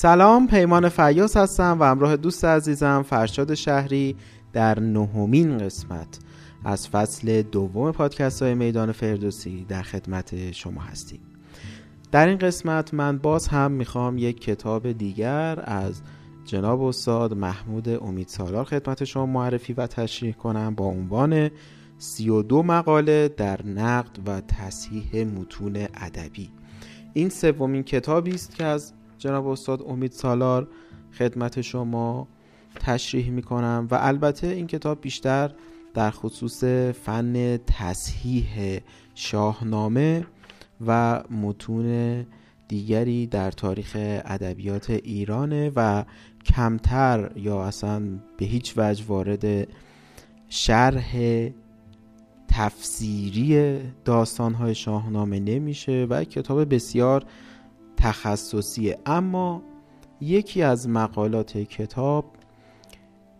سلام پیمان فیاس هستم و همراه دوست عزیزم فرشاد شهری در نهمین قسمت از فصل دوم پادکست های میدان فردوسی در خدمت شما هستیم. در این قسمت من باز هم می‌خوام یک کتاب دیگر از جناب استاد محمود امید سالار خدمت شما معرفی و تشریح کنم با عنوان 32 مقاله در نقد و تصحیح متون ادبی. این سومین کتابی است که از جناب استاد امید سالار خدمت شما تشریح می کنم و البته این کتاب بیشتر در خصوص فن تصحیح شاهنامه و متون دیگری در تاریخ ادبیات ایرانه و کمتر یا اصلا به هیچ وجه وارد شرح تفسیری داستانهای شاهنامه نمیشه و کتاب بسیار تخصصیه اما یکی از مقالات کتاب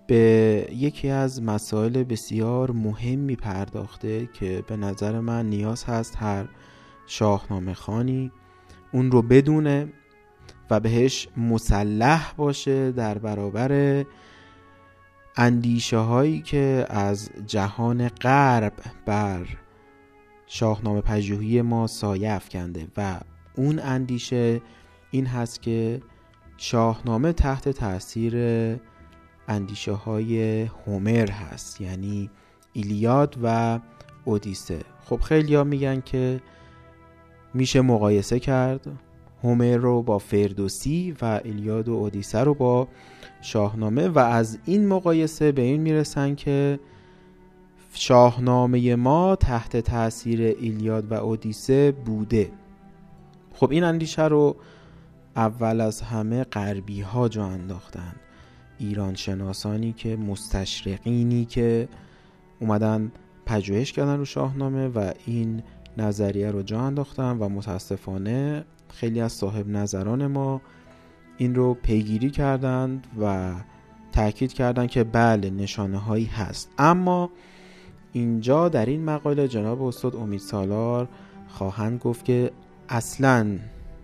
به یکی از مسائل بسیار مهمی پرداخته که به نظر من نیاز هست هر شاهنامه خانی اون رو بدونه و بهش مسلح باشه در برابر اندیشه هایی که از جهان غرب بر شاهنامه پژوهی ما سایه افکنده و اون اندیشه این هست که شاهنامه تحت تاثیر اندیشه های هومر هست یعنی ایلیاد و اودیسه. خب خیلی ها میگن که میشه مقایسه کرد هومر رو با فردوسی و ایلیاد و اودیسه رو با شاهنامه و از این مقایسه به این می‌رسن که شاهنامه ما تحت تاثیر ایلیاد و اودیسه بوده. خب این اندیشه رو اول از همه غربی ها جا انداختن. ایران شناسانی که مستشرقینی که اومدن پژوهش کردن رو شاهنامه و این نظریه رو جا انداختن و متاسفانه خیلی از صاحب نظران ما این رو پیگیری کردند و تاکید کردند که بله نشانه هایی هست. اما اینجا در این مقاله جناب استاد امید سالار خواهند گفت که اصلا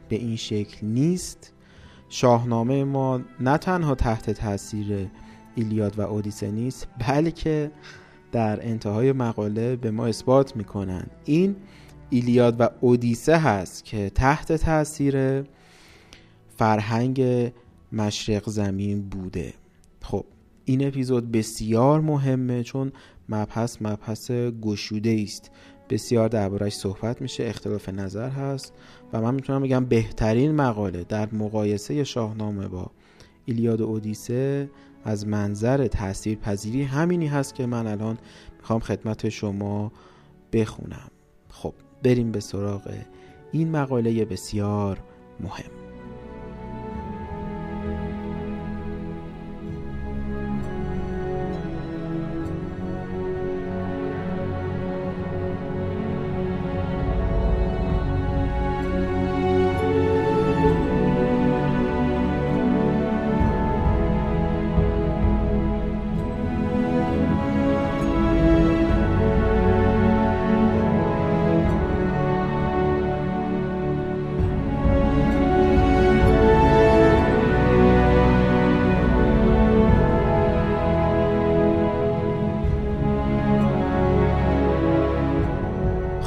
به این شکل نیست. شاهنامه ما نه تنها تحت تاثیر ایلیاد و اودیسه نیست بلکه در انتهای مقاله به ما اثبات می‌کنن. این ایلیاد و اودیسه هست که تحت تاثیر فرهنگ مشرق زمین بوده. خب این اپیزود بسیار مهمه چون مبحث مبحث گشوده است. بسیار دربارش صحبت میشه اختلاف نظر هست و من می‌تونم بگم بهترین مقاله در مقایسه شاهنامه با ایلیاد و اودیسه از منظر تاثیر پذیری همینی هست که من الان می‌خوام خدمت شما بخونم. خب بریم به سراغ این مقاله بسیار مهم.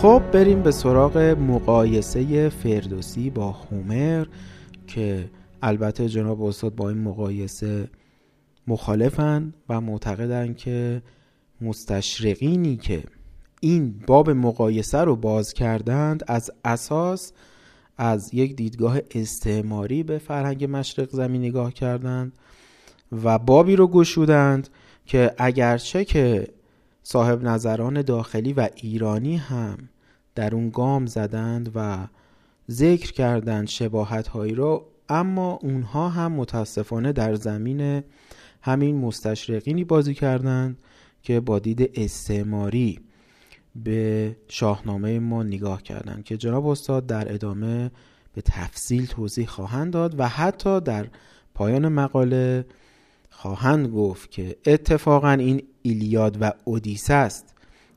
خب بریم به سراغ مقایسه فردوسی با هومر که البته جناب استاد با این مقایسه مخالفن و معتقدن که مستشرقینی که این باب مقایسه رو باز کردند از اساس از یک دیدگاه استعماری به فرهنگ مشرق زمین نگاه کردند و بابی رو گشودند که اگرچه که صاحب نظران داخلی و ایرانی هم در اون گام زدند و ذکر کردند شباهت هایی رو اما اونها هم متاسفانه در زمین همین مستشرقینی بازی کردند که با دید استعماری به شاهنامه ما نگاه کردند که جناب استاد در ادامه به تفصیل توضیح خواهند داد و حتی در پایان مقاله خواهند گفت که اتفاقا این ایلیاد و اودیسه است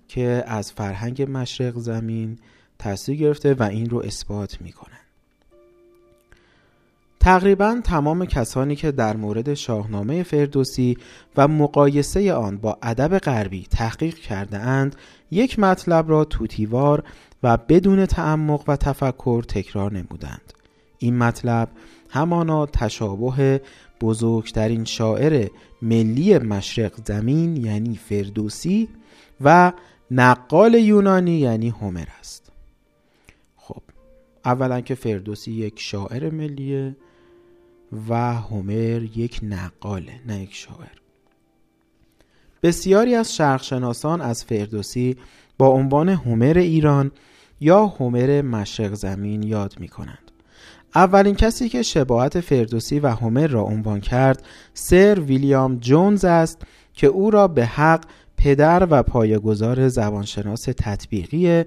که از فرهنگ مشرق زمین تاثیر گرفته و این رو اثبات می‌کنه تقریبا تمام کسانی که در مورد شاهنامه فردوسی و مقایسه آن با ادب غربی تحقیق کرده اند یک مطلب را توتیوار و بدون تعمق و تفکر تکرار نمودند. این مطلب همانا تشابه بزرگترین شاعر ملی مشرق زمین یعنی فردوسی و نقال یونانی یعنی هومر است خب اولا که فردوسی یک شاعر ملیه و هومر یک نقاله نه یک شاعر بسیاری از شرقشناسان از فردوسی با عنوان هومر ایران یا هومر مشرق زمین یاد می کنند. اولین کسی که شباهت فردوسی و هومر را عنوان کرد سر ویلیام جونز است که او را به حق پدر و پایه‌گذار زبانشناس تطبیقی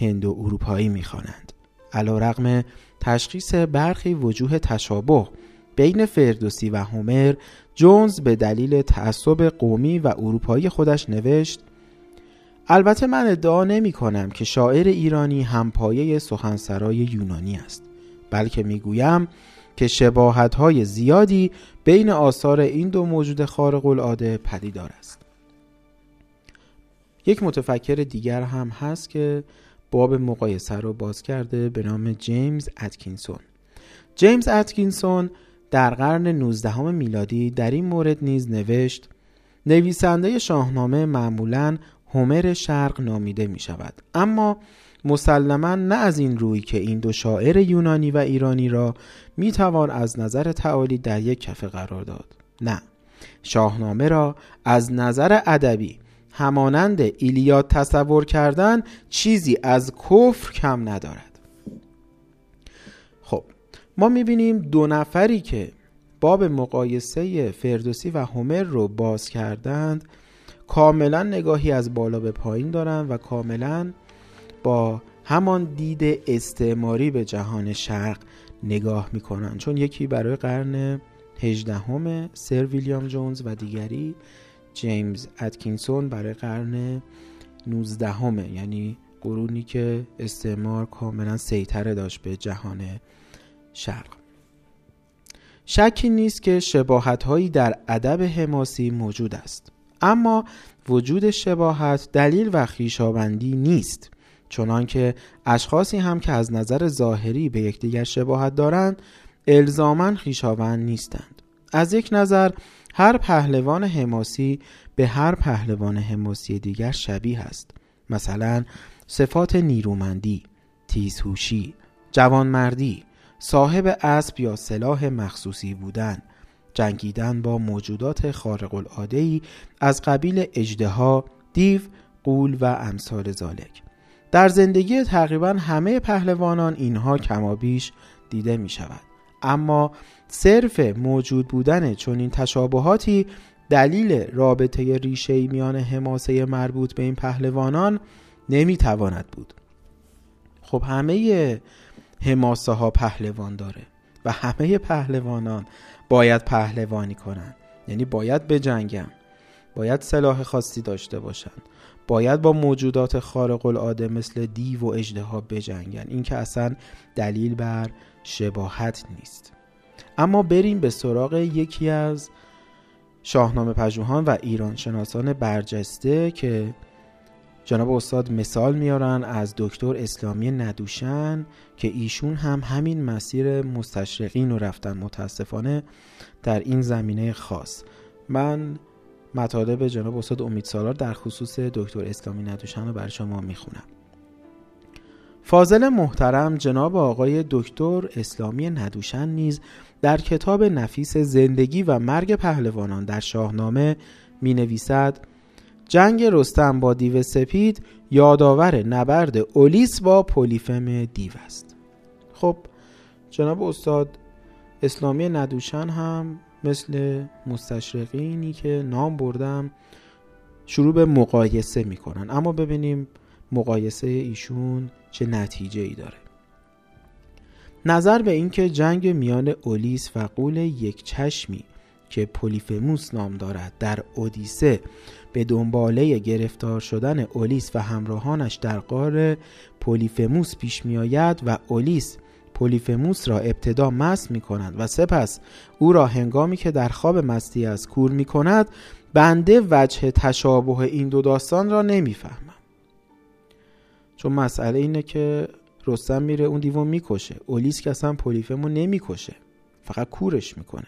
هندو اروپایی می‌خوانند. علیرغم تشخیص برخی وجوه تشابه بین فردوسی و هومر جونز به دلیل تعصب قومی و اروپایی خودش نوشت البته من ادعا نمی کنم که شاعر ایرانی همپایه سخنسرای یونانی است بلکه می گویم که شباهت های زیادی بین آثار این دو موجود خارق العاده پدیدار است. یک متفکر دیگر هم هست که باب مقایسه رو باز کرده به نام جیمز اتکینسون. جیمز اتکینسون در قرن 19 میلادی در این مورد نیز نوشت نویسنده شاهنامه معمولا هومر شرق نامیده می شود اما مسلما نه از این روی که این دو شاعر یونانی و ایرانی را می توان از نظر تعالی در یک کفه قرار داد. نه. شاهنامه را از نظر ادبی همانند ایلیاد تصور کردن چیزی از کفر کم ندارد. ما می‌بینیم دو نفری که باب مقایسه فردوسی و هومر رو باز کردند کاملا نگاهی از بالا به پایین دارند و کاملا با همان دید استعماری به جهان شرق نگاه می‌کنن. چون یکی برای قرن هجدهم سر ویلیام جونز و دیگری جیمز اتکینسون برای قرن 19 همه یعنی قرونی که استعمار کاملا سیطره داشت به جهان شرق. شکی نیست که شباهت هایی در ادب حماسی موجود است. اما وجود شباهت دلیل و خیشابندی نیست. چنانکه اشخاصی هم که از نظر ظاهری به یکدیگر شباهت دارند الزاما خیشاوند نیستند. از یک نظر هر پهلوان حماسی به هر پهلوان حماسی دیگر شبیه است. مثلا صفات نیرومندی تیزهوشی جوانمردی صاحب اسب یا سلاح مخصوصی بودن جنگیدن با موجودات خارق العاده از قبیل اجدها، دیو، قول و امثال زالک در زندگی تقریبا همه پهلوانان اینها کمابیش دیده می شود اما صرف موجود بودن چنین تشابهاتی دلیل رابطه ریشه میان حماسه مربوط به این پهلوانان نمی تواند بود. خب همه حماسه ها پهلوان داره و همه پهلوانان باید پهلوانی کنن. یعنی باید بجنگن. باید سلاح خاصی داشته باشن. باید با موجودات خارق العاده مثل دیو و اجدها بجنگن. این که اصلا دلیل بر شباهت نیست. اما بریم به سراغ یکی از شاهنامه پژوهان و ایران شناسان برجسته که جناب استاد مثال میارن از دکتر اسلامی ندوشن که ایشون هم همین مسیر مستشرقین رو رفتن. متاسفانه در این زمینه خاص. من مطالب جناب استاد امید سالار در خصوص دکتر اسلامی ندوشن رو برای شما می‌خونم. فاضل محترم جناب آقای دکتر اسلامی ندوشن نیز در کتاب نفیس زندگی و مرگ پهلوانان در شاهنامه می نویسد جنگ رستم با دیو سپید یادآور نبرد اولیس با پولیفم دیو است. خب جناب استاد اسلامی ندوشن هم مثل مستشرقینی که نام بردم شروع به مقایسه می‌کنن. اما ببینیم مقایسه ایشون چه نتیجه ای داره. نظر به اینکه جنگ میان اولیس و قول یک چشمی که پولیفموس نام دارد در اودیسه به دنباله گرفتار شدن اولیس و همراهانش در قار پولیفموس پیش می آید و اولیس پولیفموس را ابتدا مست می کند و سپس او را هنگامی که در خواب مستی از کور می کند بنده وجه تشابه این دو داستان را نمی‌فهمم. چون مسئله اینه که رستم میره اون دیوان می‌کشه. اولیس که اصلا پولیفمو نمی‌کشه. فقط کورش می‌کنه.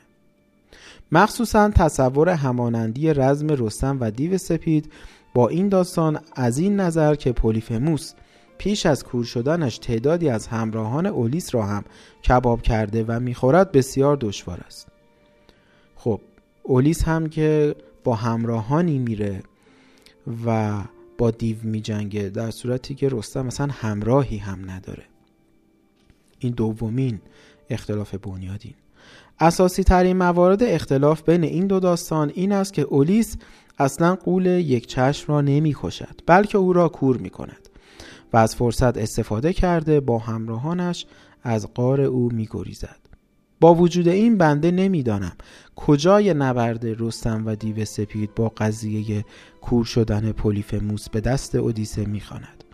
مخصوصا تصور همانندی رزم رستم و دیو سپید با این داستان از این نظر که پولیفموس پیش از کور شدنش تعدادی از همراهان اولیس را هم کباب کرده و می‌خورد بسیار دشوار است. خب اولیس هم که با همراهانی میره و با دیو میجنگه در صورتی که رستم مثلا همراهی هم نداره. این دومین اختلاف بنیادین. اساسی ترین موارد اختلاف بین این دو داستان این است که اولیس اصلا قول یک چشم را نمی کشد بلکه او را کور می کند و از فرصت استفاده کرده با همراهانش از قار او می گریزد. با وجود این بنده نمی‌دانم کجای نبرد رستم و دیو سپید با قضیه کور شدن پولیفموس به دست اودیسه می‌خواند.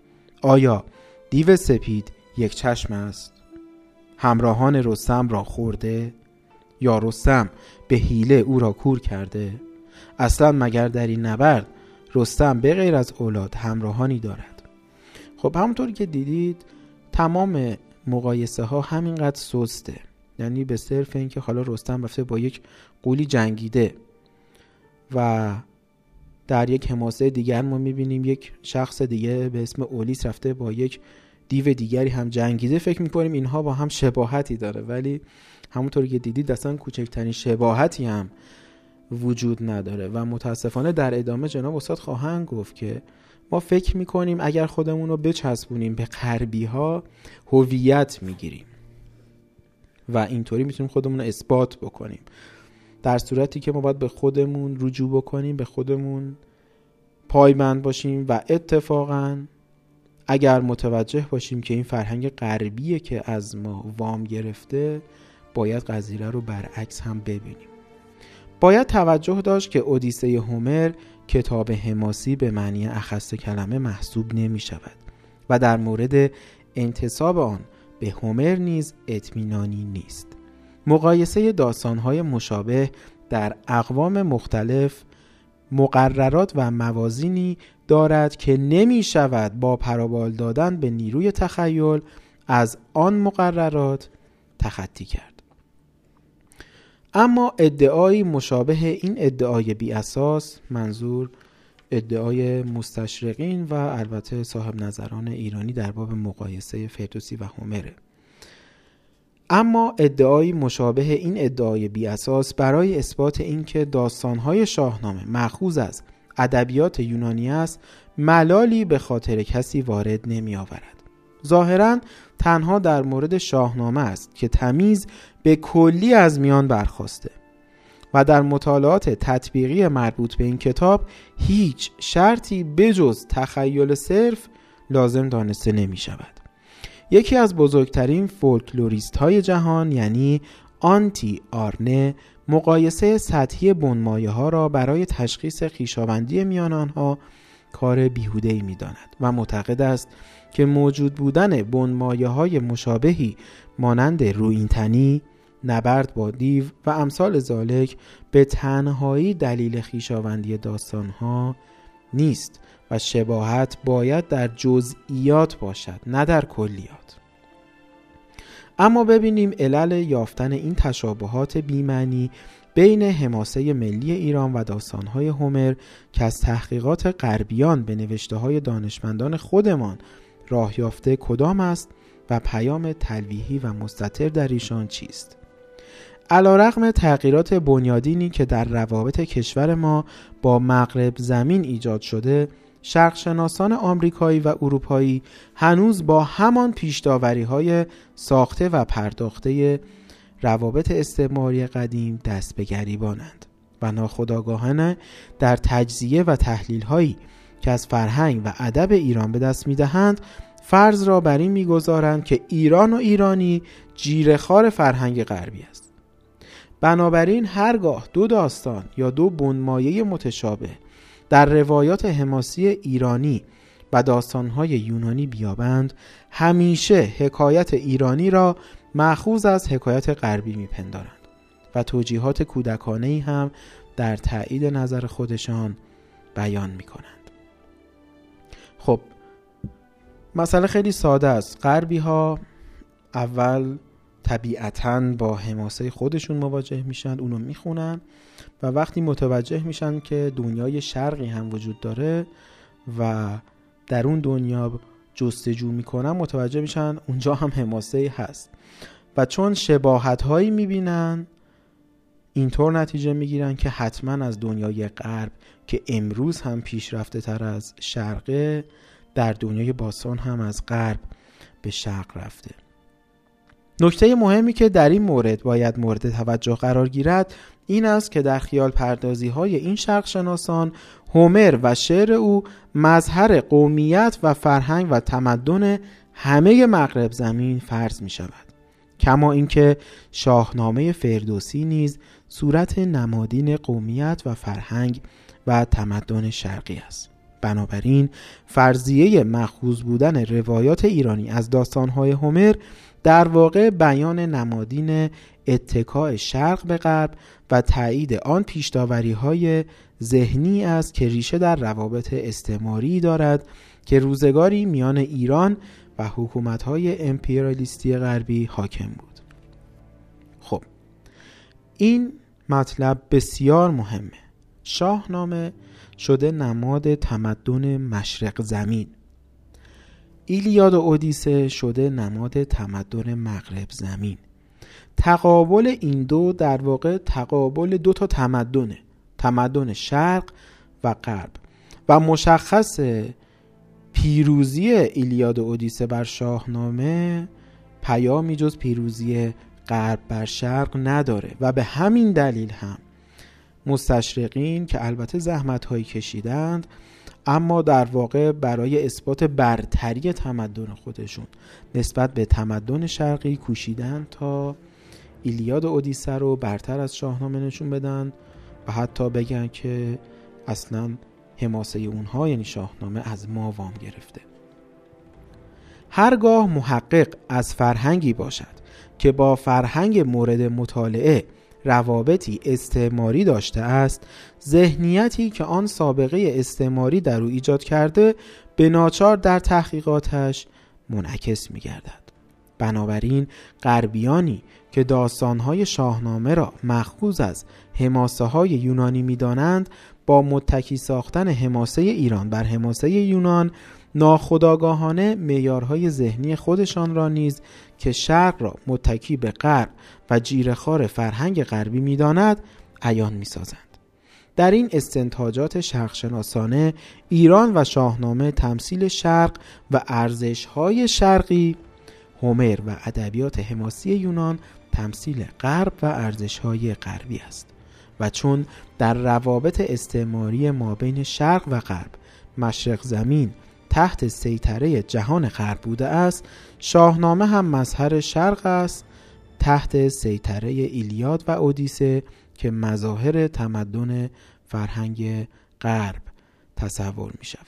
آیا دیو سپید یک چشم است؟ همراهان رستم را خورده؟ یا رستم به حیله او را کور کرده؟ اصلا مگر در این نبرد رستم به غیر از اولاد همراهانی دارد؟ خب همونطوری که دیدید تمام مقایسه ها همینقدر سسته. یعنی به صرف اینکه حالا رستم رفته با یک قولی جنگیده و در یک حماسه دیگر ما می‌بینیم یک شخص دیگه به اسم اولیس رفته با یک دیو دیگری هم جنگیده. فکر می‌کنیم اینها با هم شباهتی داره ولی همونطور که دیدید اصلا کوچکترین شباهتی هم وجود نداره. و متاسفانه در ادامه جناب استاد خواهند گفت که ما فکر می‌کنیم اگر خودمون رو بچسبونیم به غربی ها هویت می‌گیریم. و اینطوری می‌تونیم خودمون رو اثبات بکنیم. در صورتی که ما باید به خودمون رجوع بکنیم به خودمون پایبند باشیم و اتفاقا اگر متوجه باشیم که این فرهنگ غربیه که از ما وام گرفته باید قضیه رو برعکس هم ببینیم. باید توجه داشت که اودیسه هومر کتاب حماسی به معنی اخص کلمه محسوب نمی شود و در مورد انتصاب آن به هومر نیز اطمینانی نیست. مقایسه داستانهای مشابه در اقوام مختلف مقررات و موازینی دارد که نمی شود با پرابال دادن به نیروی تخیل از آن مقررات تخطی کرد. اما ادعایی مشابه این ادعای بی اساس منظور ادعای مستشرقین و البته صاحب نظران ایرانی در باب مقایسه فردوسی و هومره. اما ادعایی مشابه این ادعای بی اساس برای اثبات اینکه داستانهای شاهنامه مأخوذ از ادبیات یونانی است ملالی به خاطر کسی وارد نمی آورد ظاهرا تنها در مورد شاهنامه است که تمیز به کلی از میان برخواسته و در مطالعات تطبیقی مربوط به این کتاب هیچ شرطی بجز تخیل صرف لازم دانسته نمی شود یکی از بزرگترین فولکلوریست های جهان یعنی آنتی آرنه مقایسه سطحی بنمایه ها را برای تشخیص خیشاوندی میان آنها کار بیهوده ای می داند و معتقد است که موجود بودن بنمایه های مشابهی مانند روینتنی نبرد با دیو و امثال زالک به تنهایی دلیل خیشاوندی داستانها نیست و شباهت باید در جزئیات باشد نه در کلیات. اما ببینیم علل یافتن این تشابهات بیمعنی بین حماسه ملی ایران و داستانهای هومر که از تحقیقات غربیان به نوشته های دانشمندان خودمان راه یافته کدام است و پیام تلویحی و مستطر در ایشان چیست؟ علیرغم تغییرات بنیادینی که در روابط کشور ما با مغرب زمین ایجاد شده شرقشناسان آمریکایی و اروپایی هنوز با همان پیشداوری های ساخته و پرداخته روابط استعماری قدیم دست به گریبانند و ناخداگاهانه در تجزیه و تحلیل هایی که از فرهنگ و ادب ایران به دست می‌دهند فرض را بر این می‌گذارند که ایران و ایرانی جیرخار فرهنگ غربی است. بنابراین هرگاه دو داستان یا دو بنمایه متشابه در روایات حماسی ایرانی و داستانهای یونانی بیابند همیشه حکایت ایرانی را مأخوذ از حکایت غربی میپندارند و توجیهات کودکانه هم در تایید نظر خودشان بیان می‌کنند. خب مسئله خیلی ساده است. غربی ها اول طبیعتا با حماسه خودشون مواجه میشن اونو می‌خونن و وقتی متوجه میشن که دنیای شرقی هم وجود داره و در اون دنیا جستجو می‌کنن متوجه میشن اونجا هم حماسه هست. و چون شباهت هایی می‌بینن اینطور نتیجه می‌گیرن که حتما از دنیای غرب که امروز هم پیشرفته تر از شرقه در دنیای باستان هم از غرب به شرق رفته. نکته مهمی که در این مورد باید مورد توجه قرار گیرد این است که در خیال پردازی های این شرق شناسان هومر و شعر او مظهر قومیت و فرهنگ و تمدن همه مغرب زمین فرض می شود کما اینکه شاهنامه فردوسی نیز صورت نمادین قومیت و فرهنگ و تمدن شرقی است. بنابراین فرضیه مخوض بودن روایات ایرانی از داستانهای هومر در واقع بیان نمادین اتکاع شرق به غرب و تایید آن پیشداوری های ذهنی است که ریشه در روابط استعماری دارد که روزگاری میان ایران و حکومت های امپریالیستی غربی حاکم بود. خب این مطلب بسیار مهمه. شاهنامه شده نماد تمدن مشرق زمین. ایلیاد و اودیسه شده نماد تمدن مغرب زمین. تقابل این دو در واقع تقابل دو تا تمدنه. تمدن شرق و غرب. و مشخص پیروزی ایلیاد و اودیسه بر شاهنامه پیامی جز پیروزی غرب بر شرق نداره. و به همین دلیل هم مستشرقین که البته زحمت هایی کشیدند اما در واقع برای اثبات برتری تمدن خودشون نسبت به تمدن شرقی کوشیدن تا ایلیاد و اودیسه رو برتر از شاهنامه نشون بدن و حتی بگن که اصلا حماسه اونها یعنی شاهنامه از ما وام گرفته. هرگاه محقق از فرهنگی باشد که با فرهنگ مورد مطالعه روابطی استعماری داشته است ذهنیتی که آن سابقه استعماری در او ایجاد کرده به ناچار در تحقیقاتش منعکس می گردد بنابراین غربیانی که داستانهای شاهنامه را مخوض از حماسه های یونانی می دانند با متکی ساختن حماسه ایران بر حماسه یونان ناخداگاهانه میارهای ذهنی خودشان را نیز که شرق را متکی به غرب و جیرخار فرهنگ غربی می‌داند عیان می‌سازند. در این استنتاجات شرقشناسانه ایران و شاهنامه تمثیل شرق و ارزشهای شرقی هومر و ادبیات حماسی یونان تمثیل غرب و ارزشهای غربی است و چون در روابط استعماری ما بین شرق و غرب مشرق زمین تحت سیطره جهان غرب بوده است شاهنامه هم مظهر شرق است تحت سیطره ایلیاد و اودیسه که مظاهر تمدن فرهنگ غرب تصور می شود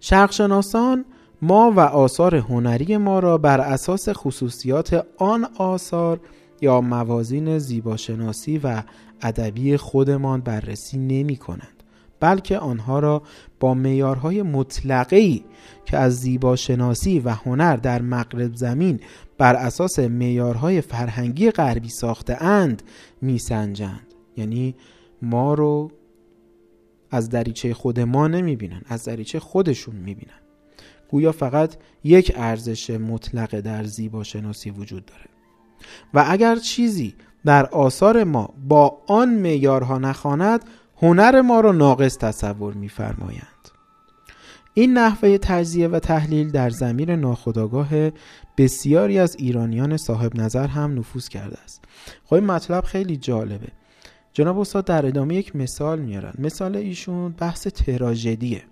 شرقشناسان ما و آثار هنری ما را بر اساس خصوصیات آن آثار یا موازین زیباشناسی و ادبی خودمان بررسی نمی کنند بلکه آنها را با میارهای مطلقی که از زیباشناسی و هنر در مغرب زمین بر اساس میارهای فرهنگی غربی ساخته اند میسنجند. یعنی ما رو از دریچه خود ما نمی‌بینن از دریچه خودشون می‌بینن. گویا فقط یک ارزش مطلق در زیبا شناسی وجود داره. و اگر چیزی در آثار ما با آن معیارها نخواند هنر ما را ناقص تصور می‌فرمایند. این نحوه تجزیه و تحلیل در زمیر ناخودآگاه بسیاری از ایرانیان صاحب نظر هم نفوذ کرده است. خب این مطلب خیلی جالبه. جناب استاد در ادامه یک مثال میارن. مثال ایشون بحث تراژدیه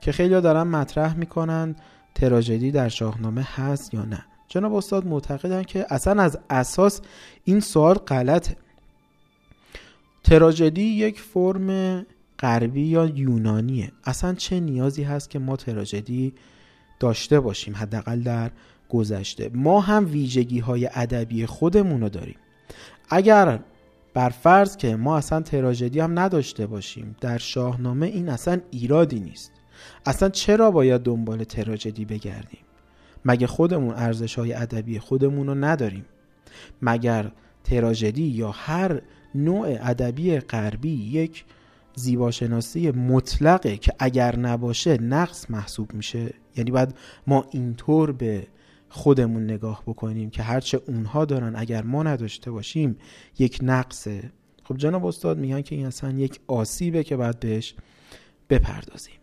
که خیلی دارن مطرح می‌کنن تراژدی در شاهنامه هست یا نه. جناب استاد معتقدن که اصلا از اساس این سوال غلطه. تراژدی یک فرم غربی یا یونانیه. اصلا چه نیازی هست که ما تراژدی داشته باشیم حداقل در گذشته؟ ما هم ویژگی های ادبی خودمون رو داریم. اگر بر فرض که ما اصلا تراژدی هم نداشته باشیم در شاهنامه این اصلا ایرادی نیست. اصلا چرا باید دنبال تراژدی بگردیم؟ مگه خودمون ارزش های ادبی خودمون رو نداریم؟ مگر تراژدی یا هر نوع ادبی غربی یک زیباشناسی مطلقه که اگر نباشه نقص محسوب میشه. یعنی باید ما اینطور به خودمون نگاه بکنیم که هرچه اونها دارن اگر ما نداشته باشیم یک نقصه. خب جناب استاد میگن که این اصلا یک آسیبه که باید بهش بپردازیم.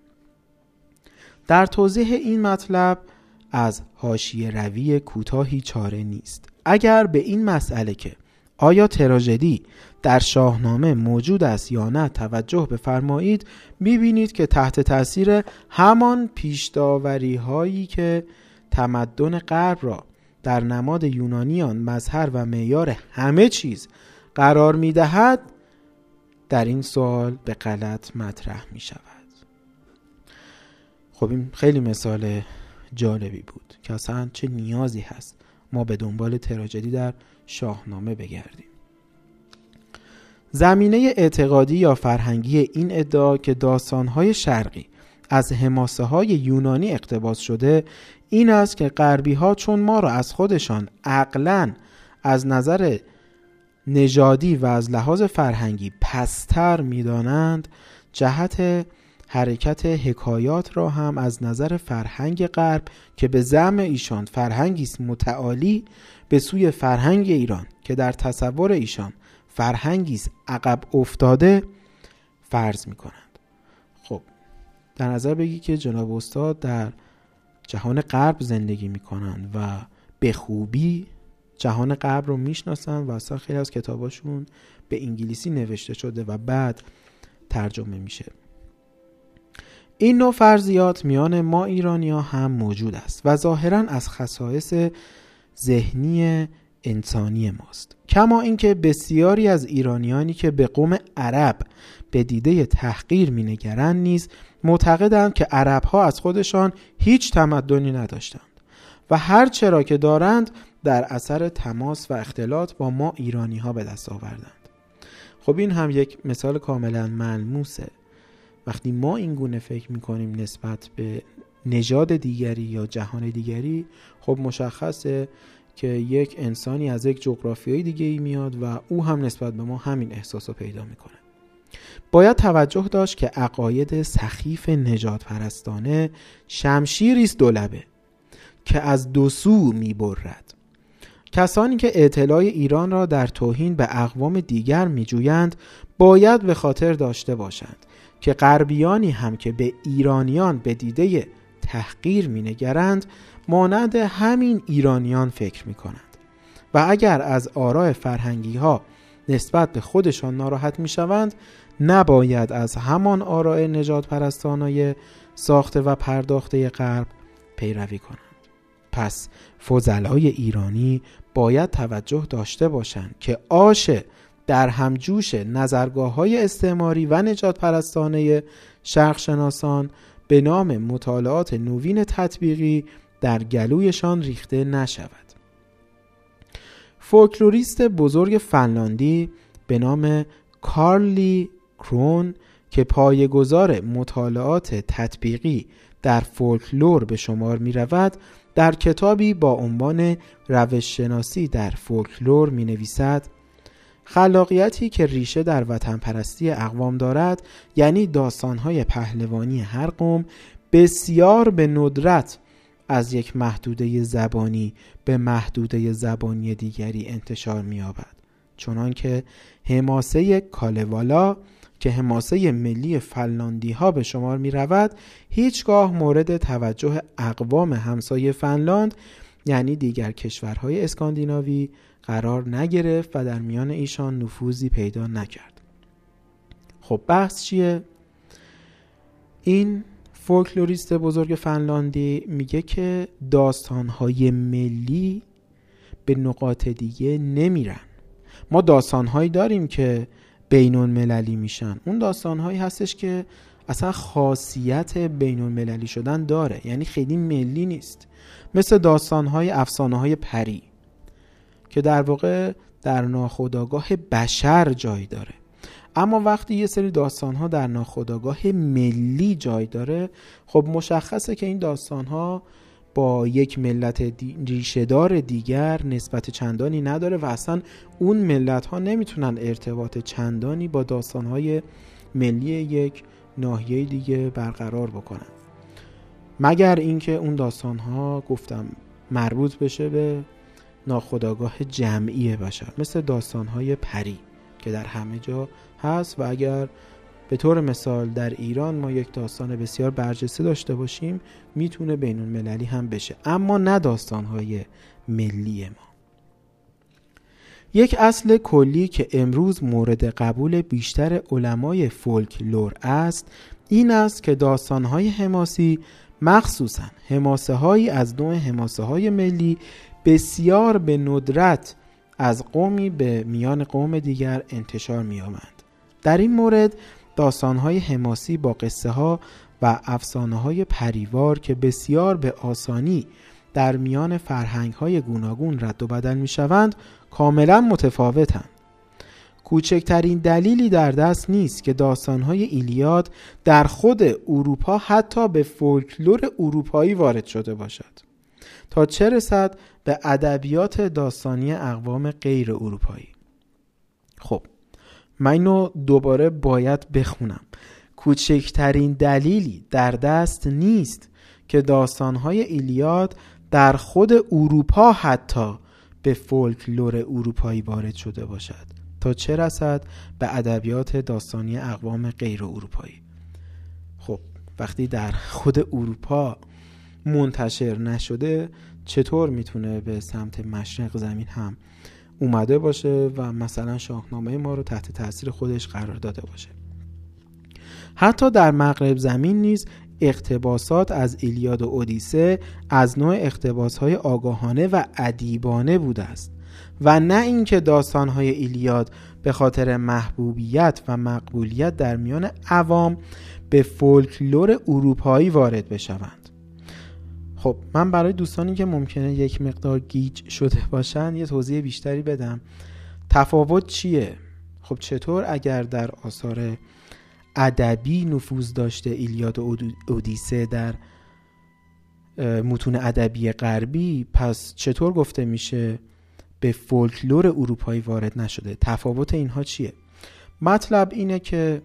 در توضیح این مطلب از حاشیه روی کوتاهی چاره نیست. اگر به این مسئله که آیا تراژدی در شاهنامه موجود است یا نه؟ توجه بفرمایید. می‌بینید که تحت تاثیر همان پیشداوری هایی که تمدن غرب را در نماد یونانیان مظهر و معیار همه چیز قرار می‌دهد در این سوال به غلط مطرح می شود خب این خیلی مثال جالبی بود که اصلا چه نیازی هست ما به دنبال تراژدی در شاهنامه بگردیم. زمینه اعتقادی یا فرهنگی این ادعا که داستانهای شرقی از حماسه های یونانی اقتباس شده این است که غربی ها چون ما را از خودشان عقلا از نظر نژادی و از لحاظ فرهنگی پستر می‌دانند جهت حرکت حکایات را هم از نظر فرهنگ غرب که به زعم ایشان فرهنگی متعالی به سوی فرهنگ ایران که در تصور ایشان فرهنگی عقب افتاده فرض می کنند خب در نظر بگی که جناب استاد در جهان غرب زندگی می کنند و به خوبی جهان غرب رو می‌شناسن و اصلا خیلی از کتاباشون به انگلیسی نوشته شده و بعد ترجمه میشه. این نوع فرضیات میان ما ایرانی ها هم موجود است و ظاهرا از خصایص ذهنی انسانی ماست. کما اینکه بسیاری از ایرانیانی که به قوم عرب به دیده تحقیر مینگرند نیز معتقدند که عرب ها از خودشان هیچ تمدنی نداشتند و هر چرا که دارند در اثر تماس و اختلاط با ما ایرانی ها به دست آوردند. خب این هم یک مثال کاملا ملموسه. وقتی ما این گونه فکر می‌کنیم نسبت به نژاد دیگری یا جهان دیگری خب مشخصه که یک انسانی از یک جغرافیای دیگه ای میاد و او هم نسبت به ما همین احساس رو پیدا می‌کنه. باید توجه داشت که عقاید سخیف نجات پرستانه شمشیریست دولبه که از دو سو می‌برد. کسانی که اطلاع ایران را در توهین به اقوام دیگر میجویند باید به خاطر داشته باشند که غربیانی هم که به ایرانیان به دیده تحقیر مینگرند مانند همین ایرانیان فکر می کنند و اگر از آراء فرهنگی ها نسبت به خودشان ناراحت می شوند نباید از همان آراء نجات پرستانای ساخته و پرداخته غرب پیروی کنند. پس فضلای ایرانی باید توجه داشته باشند که آش در همجوش نظرگاه های استعماری و نجات پرستانه شرقشناسان به نام مطالعات نوین تطبیقی در گلویشان ریخته نشود. فولکلوریست بزرگ فنلاندی به نام کارلی کرون که پایگزار مطالعات تطبیقی در فولکلور به شمار می رود در کتابی با عنوان روش شناسی در فولکلور می نویسد خلاقیتی که ریشه در وطن پرستی اقوام دارد یعنی داستانهای پهلوانی هر قوم بسیار به ندرت از یک محدوده زبانی به محدوده زبانی دیگری انتشار می‌یابد. چنان که حماسه کالوالا که حماسه ملی فنلاندی ها به شمار می رود هیچگاه مورد توجه اقوام همسایه فنلاند یعنی دیگر کشورهای اسکاندیناوی قرار نگرفت و در میان ایشان نفوذی پیدا نکرد. خب بحث چیه؟ این فولکلوریست بزرگ فنلاندی میگه که داستانهای ملی به نقاط دیگه نمیرن. ما داستانهایی داریم که بینون مللی میشن. اون داستانهایی هستش که اصلا خاصیت بینون مللی شدن داره. یعنی خیلی ملی نیست. مثل داستانهای افسانه های پری. که در واقع در ناخودآگاه بشر جای داره. اما وقتی یه سری داستان ها در ناخودآگاه ملی جای داره خب مشخصه که این داستان ها با یک ملت ریشهدار دیگر نسبت چندانی نداره و اصلا اون ملت ها نمی‌تونن ارتباط چندانی با داستان های ملی یک ناحیه دیگه برقرار بکنن. مگر اینکه اون داستان ها گفتم مربوط بشه به ناخودآگاه جمعی بشر مثل داستان های پری که در همه جا هست و اگر به طور مثال در ایران ما یک داستان بسیار برجسته داشته باشیم می‌تونه بین المللی هم بشه. اما نه داستانهای ملی ما. یک اصل کلی که امروز مورد قبول بیشتر علمای فولکلور است این است که داستانهای حماسی مخصوصا حماسه هایی از نوع حماسه های ملی بسیار به ندرت از قومی به میان قوم دیگر انتشار می آمد. در این مورد داستانهای حماسی با قصه ها و افسانه های پریوار که بسیار به آسانی در میان فرهنگ های گوناگون رد و بدل می شوند کاملا متفاوتند. کوچکترین دلیلی در دست نیست که داستانهای ایلیاد در خود اروپا حتی به فولکلور اروپایی وارد شده باشد تا چه رسد به ادبیات داستانی اقوام غیر اروپایی. خب من اینو دوباره باید بخونم. کوچکترین دلیلی در دست نیست که داستانهای ایلیاد در خود اروپا حتی به فولکلور اروپایی وارد شده باشد. تا چه رسد به ادبیات داستانی اقوام غیر اروپایی. خب وقتی در خود اروپا منتشر نشده چطور می‌تونه به سمت مشرق زمین هم اومده باشه و مثلا شاهنامه ما رو تحت تاثیر خودش قرار داده باشه؟ حتی در مغرب زمین نیز اقتباسات از ایلیاد و اودیسه از نوع اقتباسهای آگاهانه و ادیبانه بوده است و نه اینکه داستانهای ایلیاد به خاطر محبوبیت و مقبولیت در میان عوام به فولکلور اروپایی وارد بشوند. خب من برای دوستانی که ممکنه یک مقدار گیج شده باشن یه توضیح بیشتری بدم. تفاوت چیه؟ خب چطور اگر در آثار ادبی نفوذ داشته ایلیاد و اودیسه در متون ادبی غربی پس چطور گفته میشه به فولکلور اروپایی وارد نشده؟ تفاوت اینها چیه؟ مطلب اینه که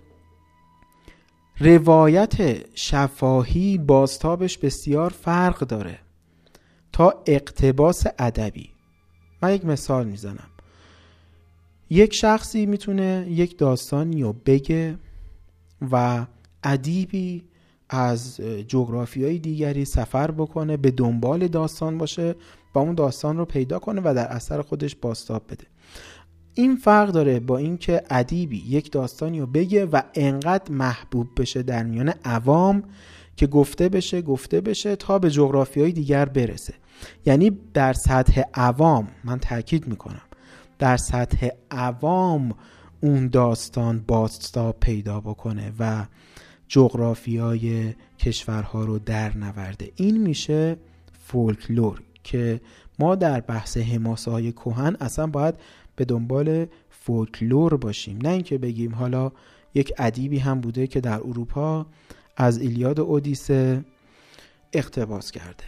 روایت شفاهی باستابش بسیار فرق داره. تا اقتباس ادبی. من یک مثال می‌زنم. یک شخصی می‌تونه یک داستانی رو بگه و ادیبی از جغرافی های دیگری سفر بکنه به دنبال داستان باشه و اون داستان رو پیدا کنه و در اثر خودش باستاب بده. این فرق داره با اینکه ادیبی یک داستانی رو بگه و انقدر محبوب بشه در میان عوام که گفته بشه گفته بشه تا به جغرافی های دیگر برسه. یعنی در سطح عوام من تاکید می‌کنم در سطح عوام اون داستان باستاب پیدا بکنه و جغرافی های کشورها رو در نورده. این میشه فولکلور که ما در بحث حماسه های کوهن اصلا باید به دنبال فولکلور باشیم. نه اینکه بگیم حالا یک ادیبی هم بوده که در اروپا از ایلیاد و اودیسه اقتباس کرده.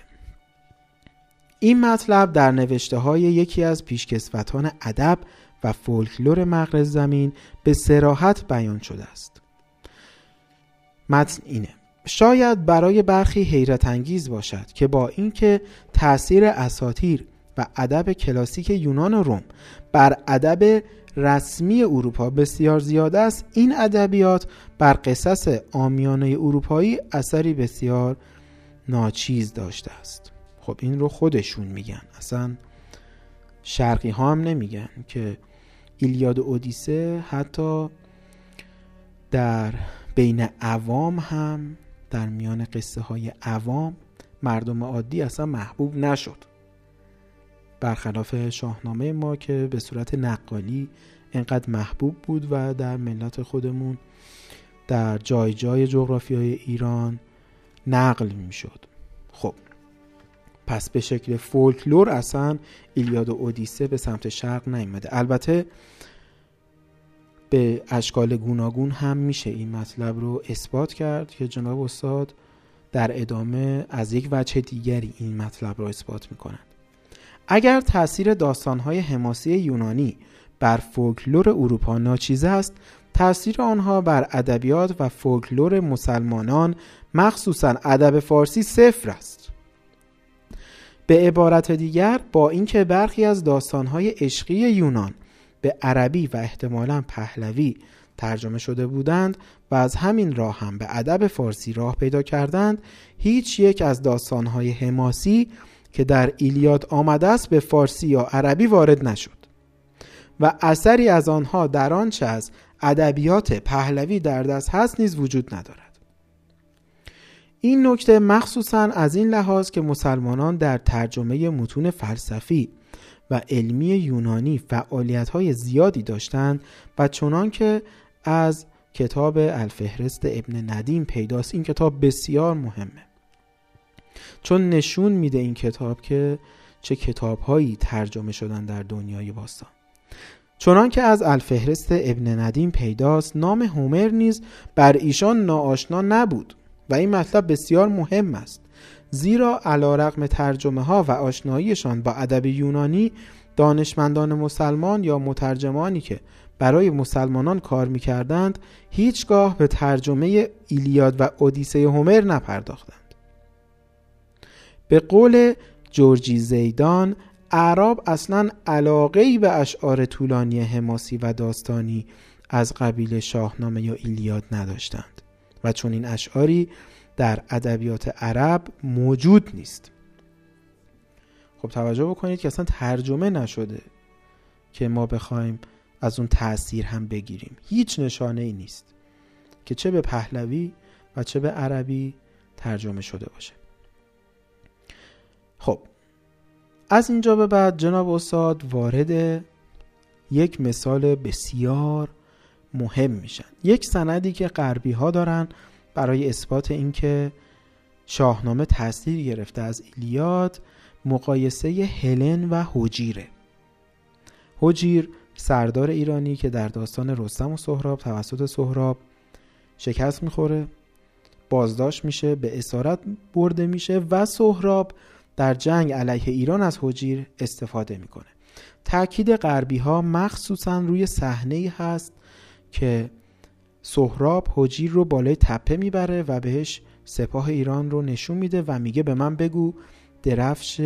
این مطلب در نوشته های یکی از پیشکسوتان ادب و فولکلور مغرب زمین به سراحت بیان شده است. متن اینه شاید برای برخی حیرت انگیز باشد که با اینکه تأثیر اساتیر و ادب کلاسیک یونان و روم. بر ادب رسمی اروپا بسیار زیاد است. این ادبیات بر قصص آمیانه اروپایی اثری بسیار ناچیز داشته است. خب این رو خودشون میگن. اصلا شرقی ها هم نمیگن که ایلیاد و اودیسه حتی در بین عوام هم در میان قصه های عوام مردم عادی اصلا محبوب نشد. برخلاف شاهنامه ما که به صورت نقالی انقدر محبوب بود و در ملت خودمون در جای جای جغرافی های ایران نقل می شد خب پس به شکل فولکلور اصلا ایلیاد و اودیسه به سمت شرق نیامده البته به اشکال گوناگون هم میشه این مطلب رو اثبات کرد که جناب استاد در ادامه از یک وجه دیگری این مطلب رو اثبات می‌کنند. اگر تاثیر داستانهای حماسی یونانی بر فولکلور اروپا ناچیز است تاثیر آنها بر ادبیات و فولکلور مسلمانان مخصوصا ادب فارسی صفر است. به عبارت دیگر با اینکه برخی از داستانهای عشقی یونان به عربی و احتمالا پهلوی ترجمه شده بودند و از همین راه هم به ادب فارسی راه پیدا کردند هیچ یک از داستانهای حماسی که در ایلیاد آمده است به فارسی یا عربی وارد نشد. و اثری از آنها در آنچه از ادبیات پهلوی در دست هست نیز وجود ندارد. این نکته مخصوصا از این لحاظ که مسلمانان در ترجمه متون فلسفی و علمی یونانی فعالیت های زیادی داشتند و چنان که از کتاب الفهرست ابن ندیم پیداست. این کتاب بسیار مهمه. چون نشون میده این کتاب که چه کتاب هایی ترجمه شدن در دنیای باستان. چنان که از الفهرست ابن ندیم پیداست نام هومر نیز بر ایشان ناآشنا نبود و این مطلب بسیار مهم است زیرا علا رقم ترجمه ها و آشناییشان با ادب یونانی دانشمندان مسلمان یا مترجمانی که برای مسلمانان کار می‌کردند هیچگاه به ترجمه ایلیاد و اودیسه هومر نپرداختند. به قول جورجی زیدان اعراب اصلا علاقه به اشعار طولانی حماسی و داستانی از قبیل شاهنامه یا ایلیاد نداشتند و چون این اشعاری در ادبیات عرب موجود نیست. خب توجه بکنید که اصلا ترجمه نشده که ما بخوایم از اون تاثیر هم بگیریم. هیچ نشانه ای نیست که چه به پهلوی و چه به عربی ترجمه شده باشه. خب از اینجا به بعد جناب استاد وارد یک مثال بسیار مهم میشن. یک سندی که غربی ها دارن برای اثبات اینکه شاهنامه تاثیر گرفته از ایلیاد مقایسه هلن و حجیره حجیر سردار ایرانی که در داستان رستم و سهراب توسط سهراب شکست می‌خوره بازداشت میشه به اسارت برده میشه و سهراب در جنگ علیه ایران از حجیر استفاده می‌کنه. تاکید غربی ها مخصوصا روی صحنه هست که سهراب حجیر رو بالای تپه می‌بره و بهش سپاه ایران رو نشون میده و میگه به من بگو درفش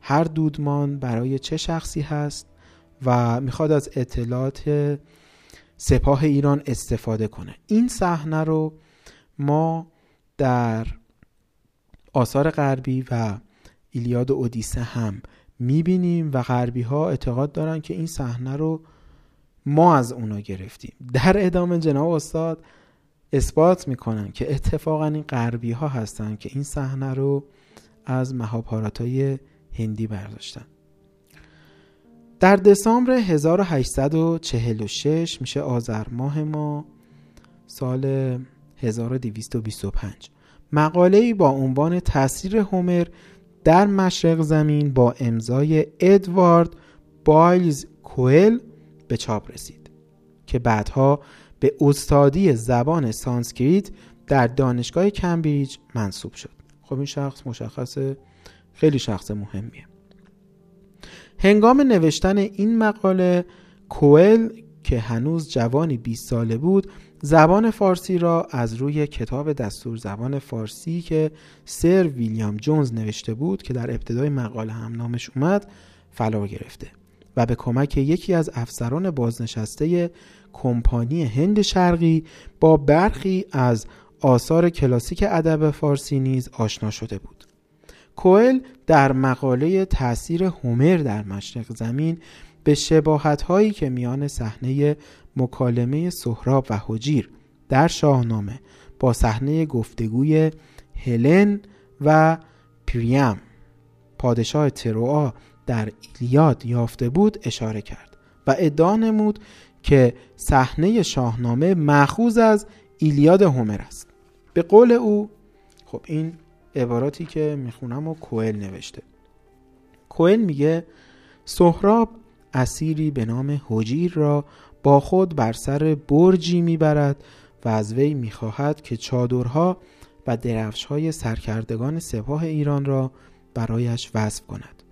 هر دودمان برای چه شخصی هست و می‌خواد از اطلاعات سپاه ایران استفاده کنه. این صحنه رو ما در آثار غربی و ایلیاد و اودیسه هم می‌بینیم و غربی ها اعتقاد دارن که این صحنه رو ما از اونا گرفتیم. در ادامه جناب استاد اثبات می‌کنن که اتفاقا این غربی ها هستن که این صحنه رو از مهاپارات های هندی برداشتن. در دسامبر 1846 میشه آذر ماه ما سال 1225 مقاله با عنوان تاثیر هومر در مشرق زمین با امضای ادوارد بایلز کوئل به چاپ رسید که بعدها به استادی زبان سانسکریت در دانشگاه کمبریج منصوب شد. خب این شخص مشخص خیلی شخص مهمیه. هنگام نوشتن این مقاله کوئل که هنوز جوانی 20 ساله بود زبان فارسی را از روی کتاب دستور زبان فارسی که سر ویلیام جونز نوشته بود که در ابتدای مقاله هم نامش اومد فلا گرفته و به کمک یکی از افسران بازنشسته کمپانی هند شرقی با برخی از آثار کلاسیک ادب فارسی نیز آشنا شده بود. کوئل در مقاله تاثیر هومر در مشرق زمین به شباهت هایی که میان صحنه مکالمه سهراب و حجیر در شاهنامه با صحنه گفتگوی هلن و پریم پادشاه تروآ در ایلیاد یافته بود اشاره کرد و ادعا نمود که صحنه شاهنامه مأخوذ از ایلیاد هومر است. به قول او خب این عباراتی که می‌خونم و کوئل نوشته. کوئل میگه سهراب اسیری به نام حجیر را با خود بر سر برجی می‌برد و از وی می‌خواهد که چادرها و درفشهای سرکردگان سپاه ایران را برایش وصف کند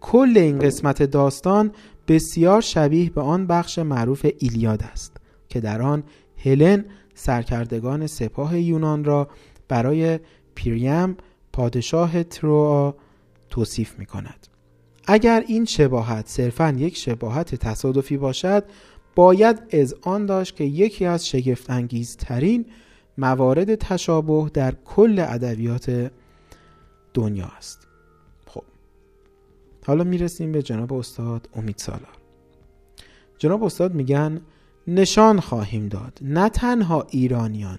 کل این قسمت داستان بسیار شبیه به آن بخش معروف ایلیاد است که در آن هلن سرکردگان سپاه یونان را برای پیریم پادشاه تروا توصیف می کند. اگر این شباهت صرفا یک شباهت تصادفی باشد باید از آن داشت که یکی از شگفت ترین موارد تشابه در کل ادبیات دنیا است. خب. حالا می‌رسیم به جناب استاد امید سالار. جناب استاد میگن نشان خواهیم داد. نه تنها ایرانیان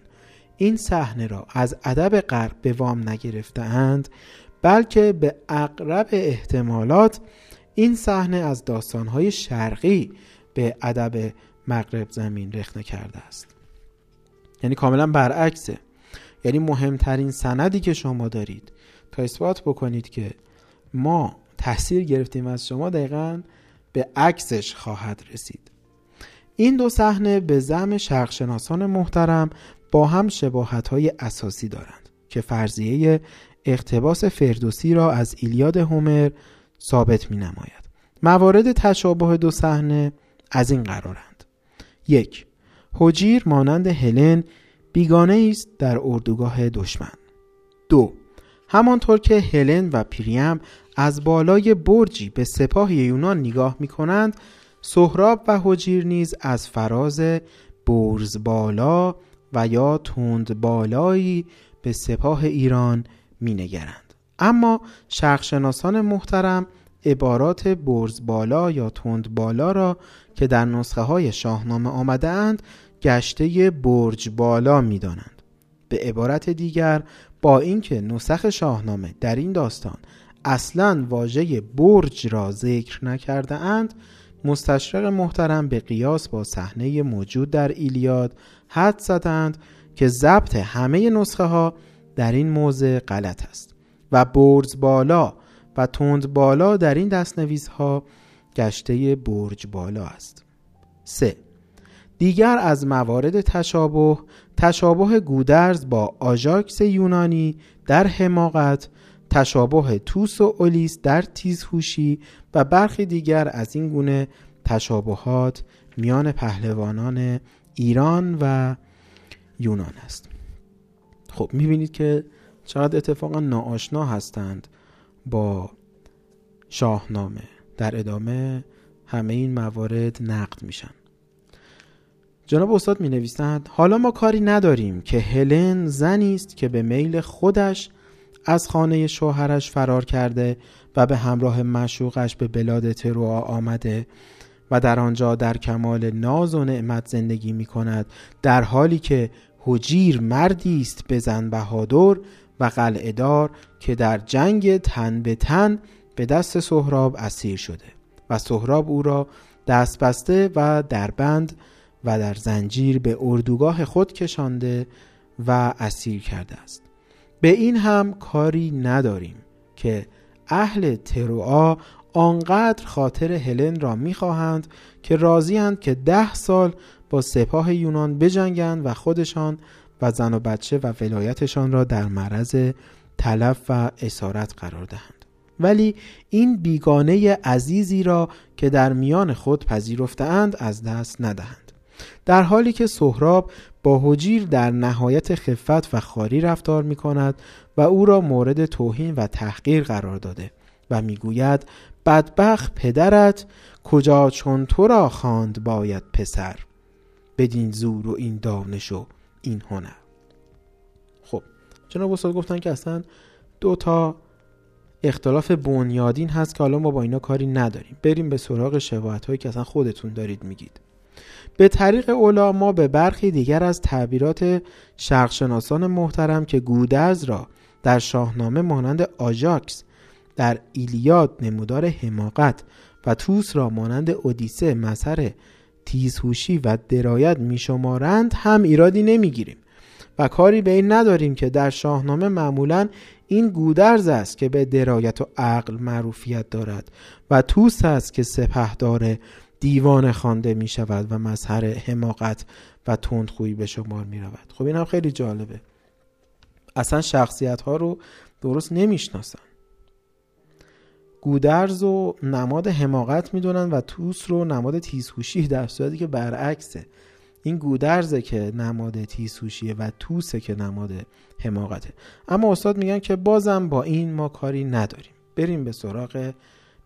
این صحنه را از ادب غرب به وام نگرفته اند بلکه به اقرب احتمالات این صحنه از داستانهای شرقی به ادب مغرب زمین رخنه کرده است. یعنی کاملا برعکسه. یعنی مهمترین سندی که شما دارید. تا اثبات بکنید که ما تحصیل گرفتیم از شما دقیقا به عکسش خواهد رسید. این دو صحنه به زم شرقشناسان محترم با هم شباهت های اساسی دارند که فرضیه اقتباس فردوسی را از ایلیاد هومر ثابت می نماید. موارد تشابه دو صحنه از این قرارند. یک حجیر مانند هلن بیگانه است در اردوگاه دشمن. دو همانطور که هلن و پریم از بالای برجی به سپاه یونان نگاه می کنند سهراب و حجیر نیز از فراز برز بالا و یا تند بالایی به سپاه ایران می نگرند. اما شرقشناسان محترم عبارات برز بالا یا تند بالا را که در نسخه های شاهنامه آمده اند گشته برج بالا می دانند. به عبارت دیگر با اینکه نسخ شاهنامه در این داستان اصلا واژه برج را ذکر نکرده اند مستشرق محترم به قیاس با صحنه موجود در ایلیاد حد زدند که ضبط همه نسخه ها در این موضع غلط است و برز بالا و تند بالا در این دستنویس ها گشته برج بالا است 3. دیگر از موارد تشابه تشابه گودرز با آژاکس یونانی در حماقت تشابه توس و اولیس در تیزهوشی و برخی دیگر از این گونه تشابهات میان پهلوانان ایران و یونان است خب می‌بینید که چقدر اتفاقا ناآشنا هستند با شاهنامه. در ادامه همه این موارد نقد میشن. جناب استاد می نویسند حالا ما کاری نداریم که هلن زنی است که به میل خودش از خانه شوهرش فرار کرده و به همراه مشوقش به بلاد تروا آمده و در آنجا در کمال ناز و نعمت زندگی می کند در حالی که حجیر مردی است بزن بهادر و قلعهدار که در جنگ تن به تن به دست سهراب اسیر شده و سهراب او را دست بسته و در بند و در زنجیر به اردوگاه خود کشانده و اسیر کرده است. به این هم کاری نداریم که اهل تروآ آنقدر خاطر هلن را می‌خواهند که راضیند که ده سال با سپاه یونان بجنگند و خودشان و زن و بچه و ولایتشان را در معرض تلف و اسارت قرار دهند. ولی این بیگانه عزیزی را که در میان خود پذیرفتهاند از دست ندهند. در حالی که سهراب با حجیر در نهایت خفت و خاری رفتار می کند و او را مورد توهین و تحقیر قرار داده و می‌گوید بدبخت پدرت کجا چون تو را خواند باید پسر؟ بدین زور و این دانش و این هنر. خب جناب استاد گفتن که اصلا دو تا اختلاف بنیادین هست که حالا ما با اینا کاری نداریم. بریم به سراغ شباهت هایی که اصلا خودتون دارید میگید. به طریق اولا ما به برخی دیگر از تعبیرات شرقشناسان محترم که گودرز را در شاهنامه مانند آژاکس در ایلیاد نمودار حماقت و توس را مانند اودیسه مظهر تیزهوشی و درایت میشمارند هم ایرادی نمی‌گیریم. و کاری به این نداریم که در شاهنامه معمولا این گودرز است که به درایت و عقل معروفیت دارد و توس است که سپهدار دیوان خوانده می شود و مظهر حماقت و تندخویی به شمار می رود خب این هم خیلی جالبه. اصلا شخصیت ها رو درست نمی‌شناسن. گودرز و نماد حماقت می‌دونن و توس رو نماد تیزهوشی در صورتی که برعکسه. این گودرزه که نماد تیزهوشیه و توسه که نماد حماقته. اما استاد میگن که بازم با این ما کاری نداریم. بریم به سراغ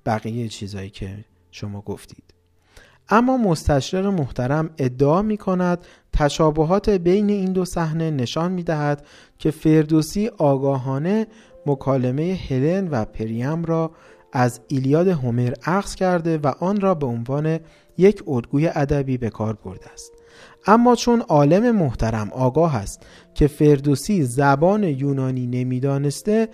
بقیه چیزایی که شما گفتید. اما مستشرق محترم ادعا می کند تشابهات بین این دو صحنه نشان می دهد که فردوسی آگاهانه مکالمه هلن و پریم را از ایلیاد هومر عکس کرده و آن را به عنوان یک الگوی ادبی به کار برده است. اما چون عالم محترم آگاه است که فردوسی زبان یونانی نمی‌دانسته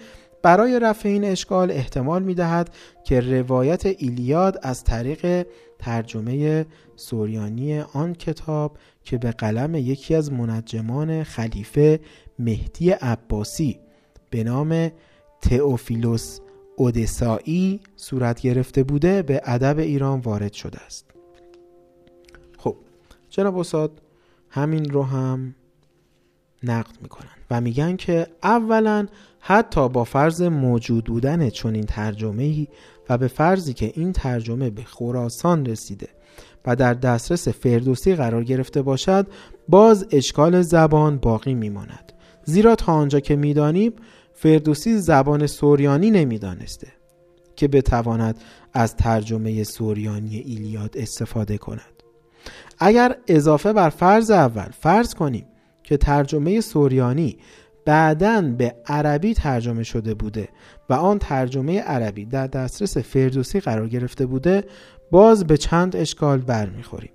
برای رفع این اشکال احتمال می دهد که روایت ایلیاد از طریق ترجمه سوریانی آن کتاب که به قلم یکی از منجمان خلیفه مهدی عباسی به نام تئوفیلوس اودسایی صورت گرفته بوده به ادب ایران وارد شده است. خب جناب استاد همین رو هم نقد می‌کنن و میگن که اولا حتی با فرض موجود بودن چنین ترجمه ای و به فرضی که این ترجمه به خراسان رسیده و در دسترس فردوسی قرار گرفته باشد باز اشکال زبان باقی میماند. زیرا تا آنجا که می‌دانیم فردوسی زبان سوریانی نمی‌دانسته که بتواند از ترجمه سوریانی ایلیاد استفاده کند. اگر اضافه بر فرض اول فرض کنیم که ترجمه سوریانی بعدا به عربی ترجمه شده بوده و آن ترجمه عربی در دسترس فردوسی قرار گرفته بوده باز به چند اشکال برمیخوریم.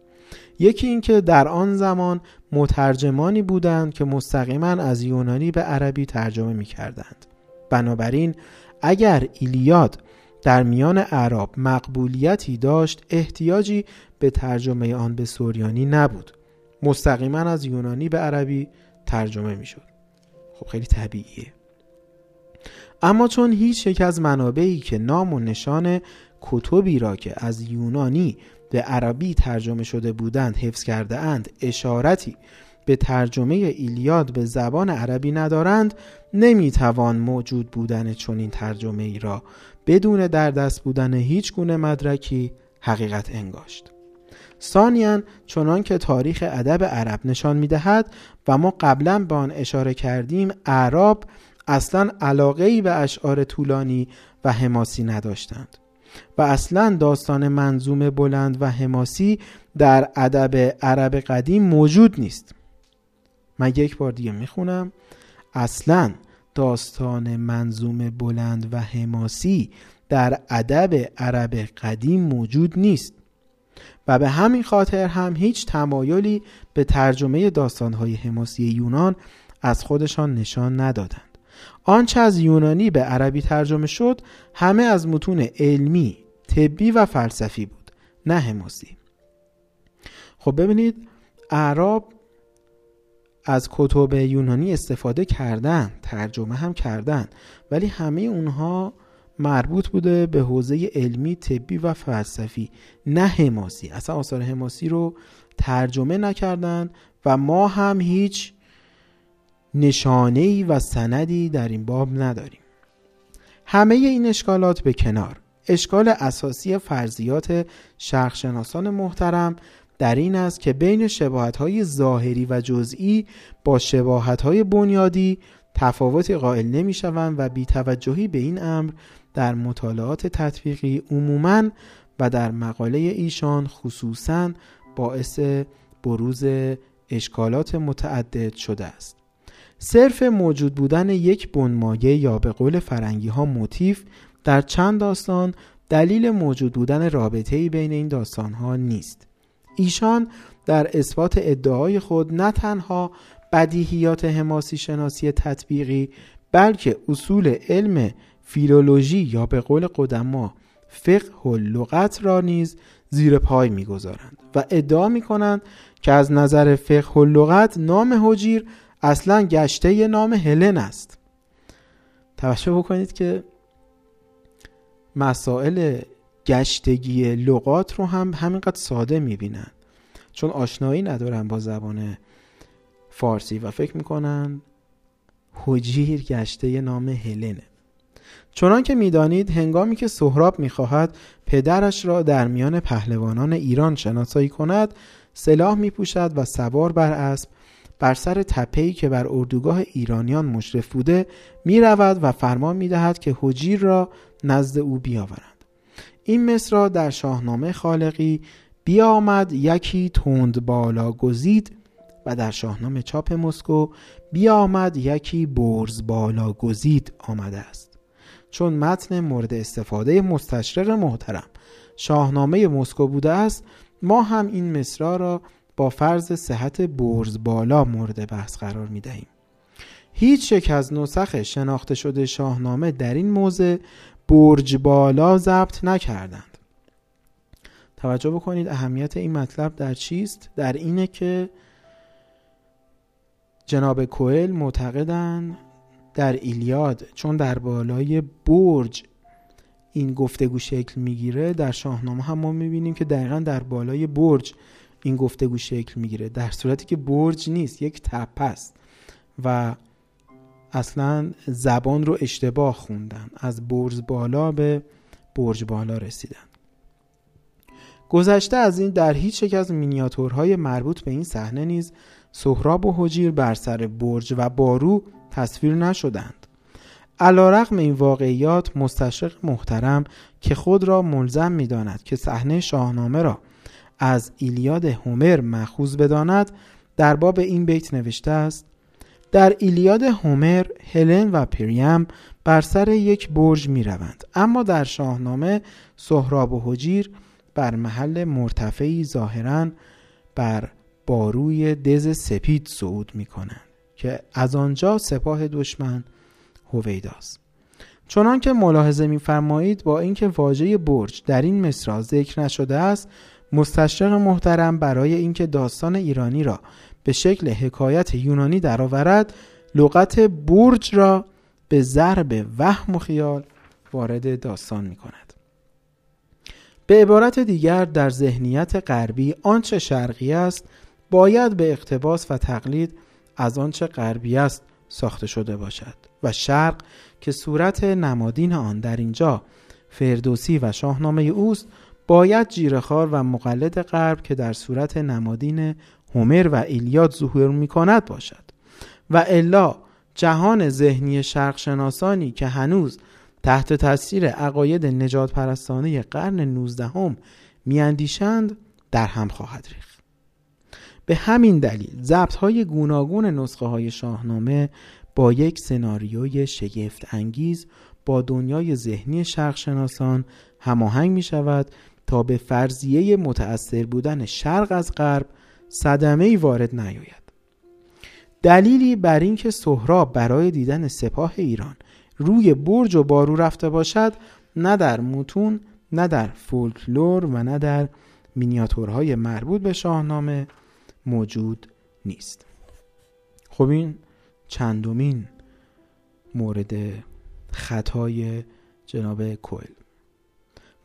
یکی اینکه در آن زمان مترجمانی بودند که مستقیما از یونانی به عربی ترجمه می کردند. بنابراین اگر ایلیاد در میان عرب مقبولیتی داشت احتیاجی به ترجمه آن به سوریانی نبود. مستقیما از یونانی به عربی ترجمه می شد خب خیلی طبیعیه. اما چون هیچ یک از منابعی که نام و نشان کتبی را که از یونانی به عربی ترجمه شده بودند حفظ کرده اند اشارتی به ترجمه ایلیاد به زبان عربی ندارند. نمی‌توان موجود بودن چنین ترجمه ای را بدون در دست بودن هیچ گونه مدرکی حقیقت انگاشت. ثانیا چنان که تاریخ ادب عرب نشان می‌دهد و ما قبلا به آن اشاره کردیم اعراب اصلا علاقه ای به اشعار طولانی و حماسی نداشتند. و اصلا داستان منظوم بلند و حماسی در ادب عرب قدیم موجود نیست. من یک بار دیگه می‌خونم. اصلا داستان منظوم بلند و حماسی در ادب عرب قدیم موجود نیست. و به همین خاطر هم هیچ تمایلی به ترجمه داستانهای حماسی یونان از خودشان نشان ندادند. آنچه از یونانی به عربی ترجمه شد همه از متون علمی، طبی و فلسفی بود نه حماسی. خب ببینید اعراب از کتب یونانی استفاده کردن ترجمه هم کردن ولی همه اونها مربوط بوده به حوزه علمی طبی و فلسفی نه حماسی. اصلا آثار حماسی رو ترجمه نکردن و ما هم هیچ نشانه و سندی در این باب نداریم. همه این اشکالات به کنار. اشکال اساسی فرضیات شرخشناسان محترم در این است که بین شباهت ظاهری و جزئی با شباهت بنیادی تفاوتی قائل نمی شوند و بیتوجهی به این امر در مطالعات تطبیقی عموماً و در مقاله ایشان خصوصا باعث بروز اشکالات متعدد شده است. صرف موجود بودن یک بنمایه یا به قول فرنگی ها موتیف در چند داستان دلیل موجود بودن رابطه بین این داستان ها نیست. ایشان در اثبات ادعای خود نه تنها بدیهیات حماسی شناسی تطبیقی بلکه اصول علم فیلولوژی یا به قول قدما فقه و لغت را نیز زیر پای می‌گذارند و ادعا می کنند که از نظر فقه و لغت نام حجیر اصلا گشته نام هلن است. توجه بکنید که مسائل گشتگی لغات رو هم همینقدر ساده می‌بینن. چون آشنایی ندارن با زبان فارسی و فکر می‌کنن حجیر گشته نام هلنه. چنان که می‌دانید هنگامی که سهراب می‌خواهد پدرش را در میان پهلوانان ایران شناسایی کند سلاح میپوشد و سوار بر اسب بر سر تپهی که بر اردوگاه ایرانیان مشرف بوده می رود و فرمان می دهد که حجیر را نزد او بیاورند این مصر در شاهنامه خالقی بیامد یکی تند بالا گزید و در شاهنامه چاپ مسکو بیامد یکی برز بالا گزید آمده است. چون متن مورد استفاده مستشرق محترم شاهنامه مسکو بوده است ما هم این مصرا را با فرض صحت برز بالا مورد بحث قرار می دهیم. هیچ یک از نسخ شناخته شده شاهنامه در این موضع برج بالا ضبط نکردند. توجه بکنید اهمیت این مطلب در چیست؟ در اینه که جناب کوئل معتقدند در ایلیاد چون در بالای برج این گفتگو شکل می‌گیره در شاهنامه هم ما می‌بینیم که دقیقا در بالای برج این گفتگو شکل می‌گیره در صورتی که برج نیست یک تپه است و اصلا زبان رو اشتباه خوندن. از برج بالا به برج بالا رسیدن. گذشته از این در هیچ یک از مینیاتورهای مربوط به این صحنه نیز سهراب و حجیر بر سر برج و بارو تصویر نشدند. علیرغم این واقعیات مستشق محترم که خود را ملزم می‌داند که صحنه شاهنامه را از ایلیاد هومر مخوز بداند در باب این بیت نوشته است در ایلیاد هومر هلن و پریم بر سر یک برج می روند اما در شاهنامه سهراب و حجیر بر محل مرتفعی ظاهرا بر باروی دز سپید صعود می کنند که از آنجا سپاه دشمن هویداست. چنان که ملاحظه میفرمایید با اینکه واژه برج در این مصرع ذکر نشده است مستشرق محترم برای اینکه داستان ایرانی را به شکل حکایت یونانی درآورد لغت برج را به ضرب وهم و خیال وارد داستان می کند. به عبارت دیگر در ذهنیت غربی آنچه شرقی است باید به اقتباس و تقلید از آنچه غربی است ساخته شده باشد و شرق که صورت نمادین آن در اینجا فردوسی و شاهنامه اوست باید جیرخار و مقلد غرب که در صورت نمادین هومر و ایلیاد ظهور می کند باشد. و الا جهان ذهنی شرق شناسانی که هنوز تحت تاثیر عقاید نجات پرستانه قرن نوزدهم میاندیشند در هم خواهد ریخت. به همین دلیل ضبط های گوناگون نسخه های شاهنامه با یک سناریوی شگفت انگیز با دنیای ذهنی شرق شناسان هماهنگ می شود تا به فرضیه متأثر بودن شرق از غرب صدمه وارد نیاید. دلیلی بر اینکه سهراب برای دیدن سپاه ایران روی برج و بارو رفته باشد نه در متون نه در فولکلور و نه در مینیاتورهای مربوط به شاهنامه موجود نیست. خب این چندمین مورد خطای جناب کوئل.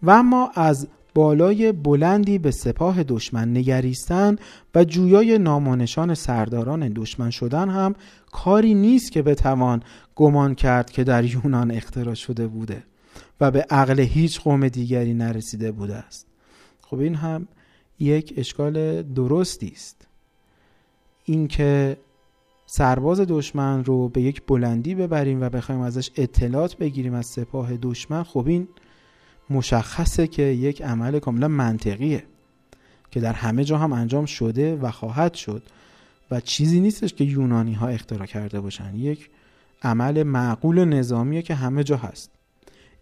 و اما از بالای بلندی به سپاه دشمن نگریستن و جویای نامانشان سرداران دشمن شدن هم کاری نیست که بتوان گمان کرد که در یونان اختراع شده بوده و به عقل هیچ قوم دیگری نرسیده بوده است. خب این هم یک اشکال درستی است. اینکه سرباز دشمن رو به یک بلندی ببریم و بخوایم ازش اطلاعات بگیریم از سپاه دشمن خب این مشخصه که یک عمل کاملا منطقیه که در همه جا هم انجام شده و خواهد شد و چیزی نیستش که یونانی ها اختراع کرده باشن. یک عمل معقول نظامیه که همه جا هست.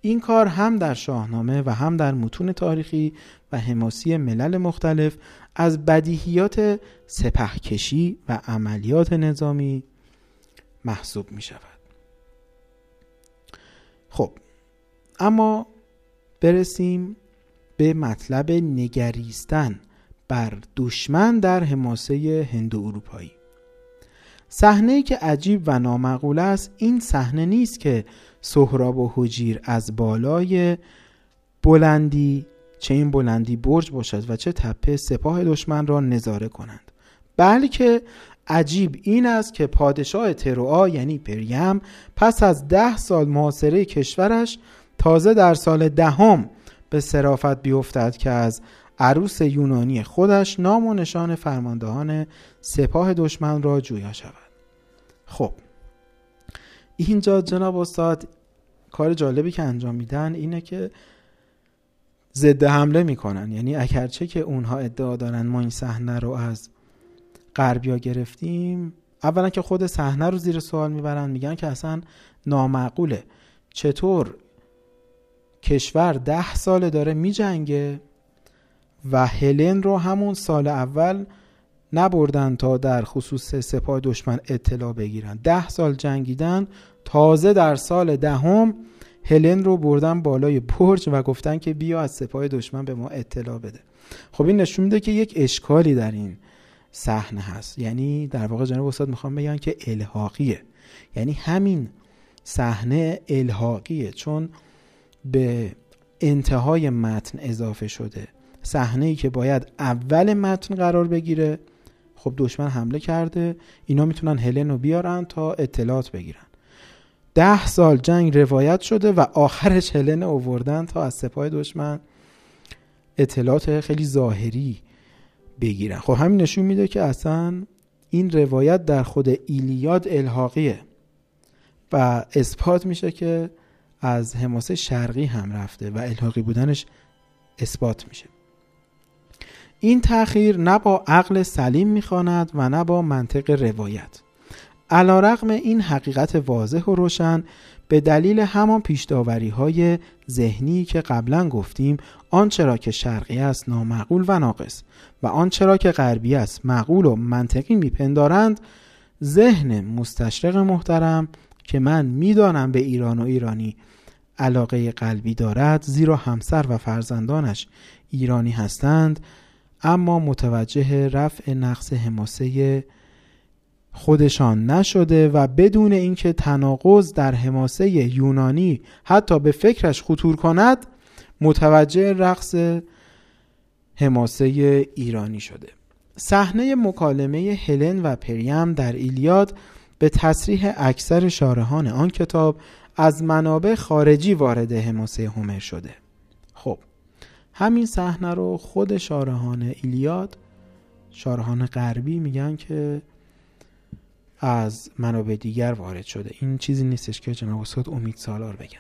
این کار هم در شاهنامه و هم در متون تاریخی و حماسی ملل مختلف از بدیهیات سپهکشی و عملیات نظامی محسوب می شود خب اما برسیم به مطلب نگریستن بر دشمن در حماسه هندو اروپایی. صحنه که عجیب و نامعقول است این صحنه نیست که سهراب و حجیر از بالای بلندی چه این بلندی برج باشد و چه تپه سپاه دشمن را نظاره کنند. بلکه عجیب این است که پادشاه تروآ یعنی پریم پس از ده سال محاصره کشورش تازه در سال دهم به صرافت بیفتد که از عروس یونانی خودش نام و نشان فرماندهان سپاه دشمن را جویا شود. خب اینجا جناب استاد کار جالبی که انجام میدن اینه که ضد حمله می‌کنن. یعنی اگرچه که اونها ادعا دارن ما این صحنه رو از غربیا گرفتیم اولا که خود صحنه رو زیر سوال می‌برن میگن که اصلا نامعقوله. چطور کشور ده ساله داره میجنگه و هلن رو همون سال اول نبردن تا در خصوص سپاه دشمن اطلاع بگیرن. ده سال جنگیدن تازه در سال دهم هلن رو بردن بالای برج و گفتن که بیا از سپاه دشمن به ما اطلاع بده. خب این نشون میده که یک اشکالی در این صحنه هست. یعنی در واقع جناب استاد می‌خوام بگن که الحاقیه. یعنی همین صحنه الحاقیه. چون به انتهای متن اضافه شده. صحنه ای که باید اول متن قرار بگیره. خب دشمن حمله کرده. اینا می‌تونن هلن رو بیارن تا اطلاعات بگیرن. ده سال جنگ روایت شده و آخرش هلن اووردن تا از سپاه دشمن اطلاعات خیلی ظاهری بگیرن. خب همین نشون میده که اصلا این روایت در خود ایلیاد الحاقیه و اثبات میشه که از حماسه شرقی هم رفته و الحاقی بودنش اثبات میشه. این تأخیر نه با عقل سلیم می‌خواند و نه با منطق روایت. علا رقم این حقیقت واضح و روشن به دلیل همان پیشداوری های ذهنی که قبلا گفتیم آنچه را که شرقی است نامعقول و ناقص و آنچه را که غربی است معقول و منطقی میپندارند ذهن مستشرق محترم که من می‌دانم به ایران و ایرانی علاقه قلبی دارد زیرا همسر و فرزندانش ایرانی هستند اما متوجه رفع نقص حماسه خودشان نشده و بدون اینکه تناقض در حماسه یونانی حتی به فکرش خطور کند متوجه رقص حماسه ایرانی شده. صحنه مکالمه هلن و پریم در ایلیاد به تصریح اکثر شارحان آن کتاب از منابع خارجی وارد حماسه هومر شده. خب همین صحنه رو خود شارحان ایلیاد شارحان غربی میگن که از منابع دیگر وارد شده. این چیزی نیستش که جناب استاد امید سالار بگن.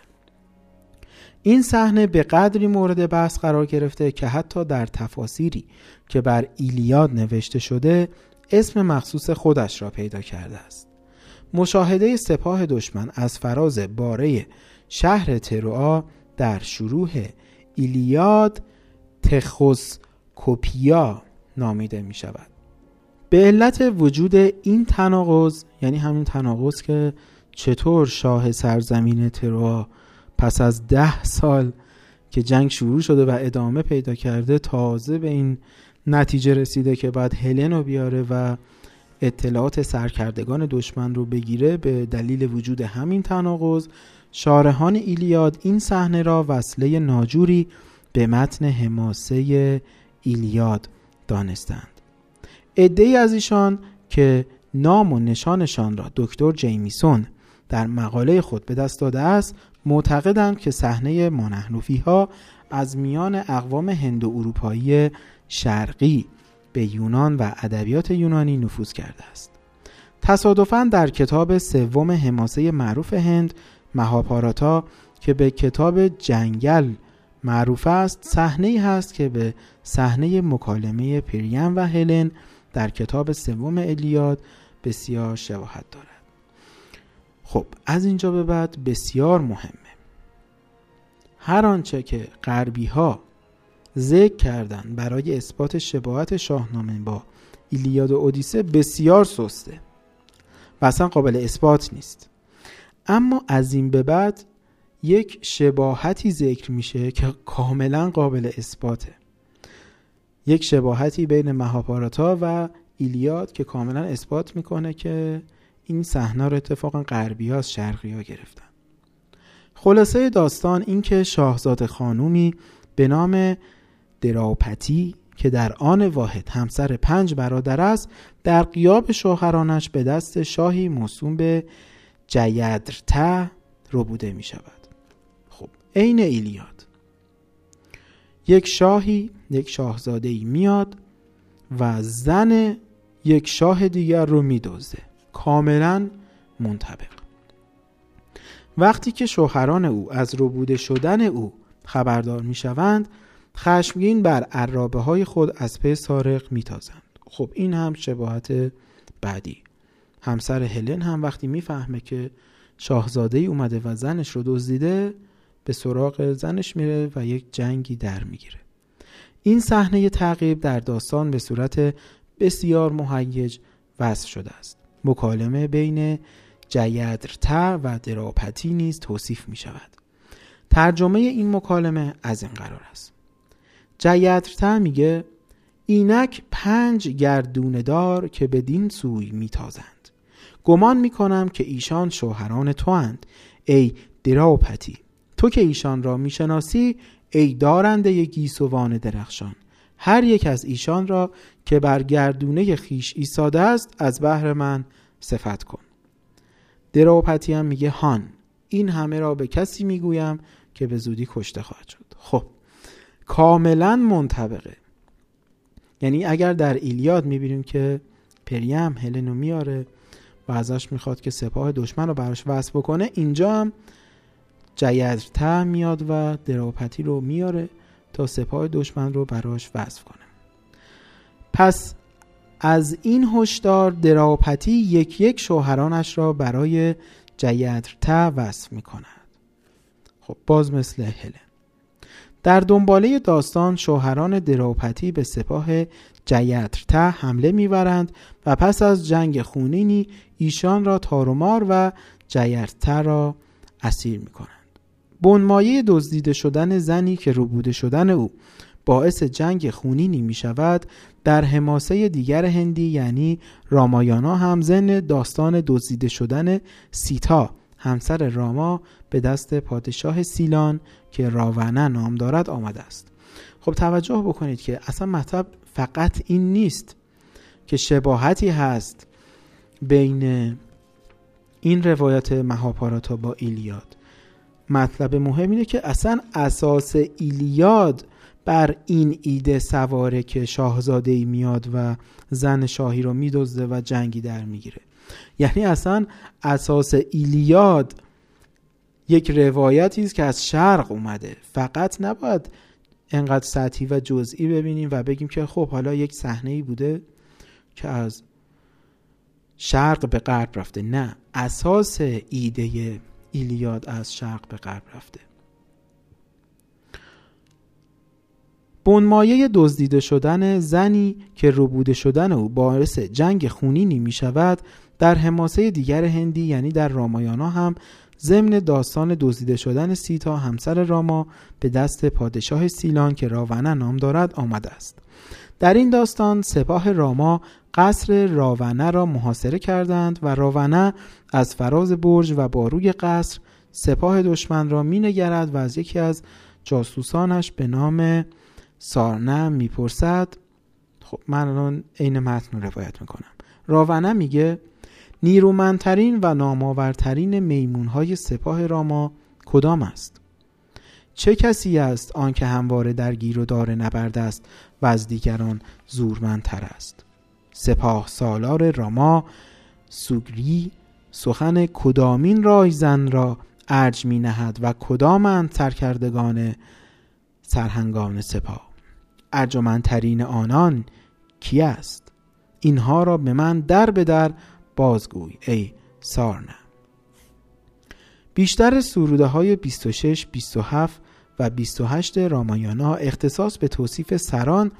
این صحنه به قدری مورد بحث قرار گرفته که حتی در تفاسیری که بر ایلیاد نوشته شده اسم مخصوص خودش را پیدا کرده است. مشاهده سپاه دشمن از فراز باره شهر تروآ در شروع ایلیاد تخوسکوپیا نامیده می شود به علت وجود این تناقض یعنی همین تناقض که چطور شاه سرزمین تروا پس از ده سال که جنگ شروع شده و ادامه پیدا کرده تازه به این نتیجه رسیده که بعد هلن رو بیاره و اطلاعات سرکردگان دشمن رو بگیره به دلیل وجود همین تناقض شارحان ایلیاد این صحنه را وصله ناجوری به متن حماسه ایلیاد دانستند. ای از ایشان که نام و نشانشان را دکتر جیمیسون در مقاله خود به دست داده است معتقدند که صحنه مانحنوفی ها از میان اقوام هندو اروپایی شرقی به یونان و ادبیات یونانی نفوذ کرده است. تصادفاً در کتاب سوم حماسه معروف هند مهاپاراتا که به کتاب جنگل معروف است صحنه هست که به صحنه مکالمه پریم و هلن در کتاب سوم الیاد بسیار شباهت دارد. خب از اینجا به بعد بسیار مهمه. هر آنچه که غربی ها ذکر کردن برای اثبات شباهت شاهنامه با ایلیاد و اودیسه بسیار سسته و اصلا قابل اثبات نیست. اما از این به بعد یک شباهتی ذکر میشه که کاملا قابل اثباته. یک شباهتی بین مهاپاراتا و ایلیاد که کاملا اثبات می‌کنه که این صحنه رو اتفاقا غربی ها از شرقی ها گرفتن. خلاصه داستان این که شاهزاده خانومی به نام دراپتی که در آن واحد همسر پنج برادر است در قیاب شوهرانش به دست شاهی موسوم به جیدرته رو بوده می شود. خب عین ایلیاد. یک شاهی یک شاهزاده ای میاد و زن یک شاه دیگر رو میدزده کاملا منطبق. وقتی که شوهران او از روبوده شدن او خبردار می‌شوند خشمگین بر عرابه های خود از پی سارق میتازند. خب این هم شباهت بعدی. همسر هلن هم وقتی می‌فهمه که شاهزاده ای اومده و زنش رو دزدیده به سراغ زنش میره و یک جنگی در می‌گیره. این صحنه تعقیب در داستان به صورت بسیار مهیج وصف شده است. مکالمه بین جیدرته و دراپتی نیز توصیف می شود ترجمه این مکالمه از این قرار است. جیدرته میگه اینک پنج گردونه دار که بدین سوی میتازند. گمان می‌کنم که ایشان شوهران تو اند ای دراپتی تو که ایشان را می‌شناسی ای دارنده گیسوان درخشان. هر یک از ایشان را که بر گردونه خیش ایستاده است از بهر من صفت کن. دراپتی هم میگه هان این همه را به کسی می‌گویم که به زودی کشته خواهد شد. خب کاملا منطبقه. یعنی اگر در ایلیاد می‌بینیم که پریم هلنو میاره و ازش می‌خواد که سپاه دشمن رو براش وصف بکنه اینجا هم جیدرته میاد و دراپتی رو میاره تا سپاه دشمن رو براش وصف کنه. پس از این هشدار دراپتی یک یک شوهرانش را برای جیدرته وصف می کند خب باز مثل هلن. در دنباله داستان شوهران دراپتی به سپاه جیدرته حمله میورند و پس از جنگ خونینی ایشان را تارومار و جیدرته را اسیر می کنند بنمایه دزدیده شدن زنی که روبوده شدن او باعث جنگ خونینی می شود در حماسه دیگر هندی یعنی رامایانا هم زن داستان دزدیده شدن سیتا همسر راما به دست پادشاه سیلان که راونه نام دارد آمده است. خب توجه بکنید که اصلا مطلب فقط این نیست که شباهتی هست بین این روایت مهاپاراتا با ایلیاد. مطلب مهم اینه که اصلا اساس ایلیاد بر این ایده سواره که شاهزاده ای میاد و زن شاهی رو میدزده و جنگی در می‌گیره. یعنی اصلا اساس ایلیاد یک روایتی است که از شرق اومده. فقط نباید انقدر سطحی و جزئی ببینیم و بگیم که خب حالا یک صحنه ای بوده که از شرق به غرب رفته. نه اساس ایده ایلیاد از شرق به غرب رفته. بنمایه دزدیده شدن زنی که روبوده شدن او باعث جنگ خونینی می شود در حماسه دیگر هندی یعنی در رامایانا هم ضمن داستان دزدیده شدن سیتا همسر راما به دست پادشاه سیلان که راونه نام دارد آمده است. در این داستان سپاه راما قصر راونه را محاصره کردند و راونه از فراز برج و باروی قصر سپاه دشمن را مینگرد و از یکی از جاسوسانش به نام سارنه می‌پرسد. خب من الان عین متن روایت می‌کنم. راونه میگه نیرومندترین و نامآورترین میمونهای سپاه راما کدام است؟ چه کسی است آنکه همواره در گیر و دار نبرد است و از دیگران زورمندتر است؟ سپاه سالار راما سوگری سخن کدامین رایزن را ارج می نهد و کدامند سرکردگان سرهنگان سپاه؟ ارجمندترین آنان کی است؟ اینها را به من در به در بازگوی ای سارنه. بیشتر سروده های 26, 27 و 28 رامایانا اختصاص به توصیف سران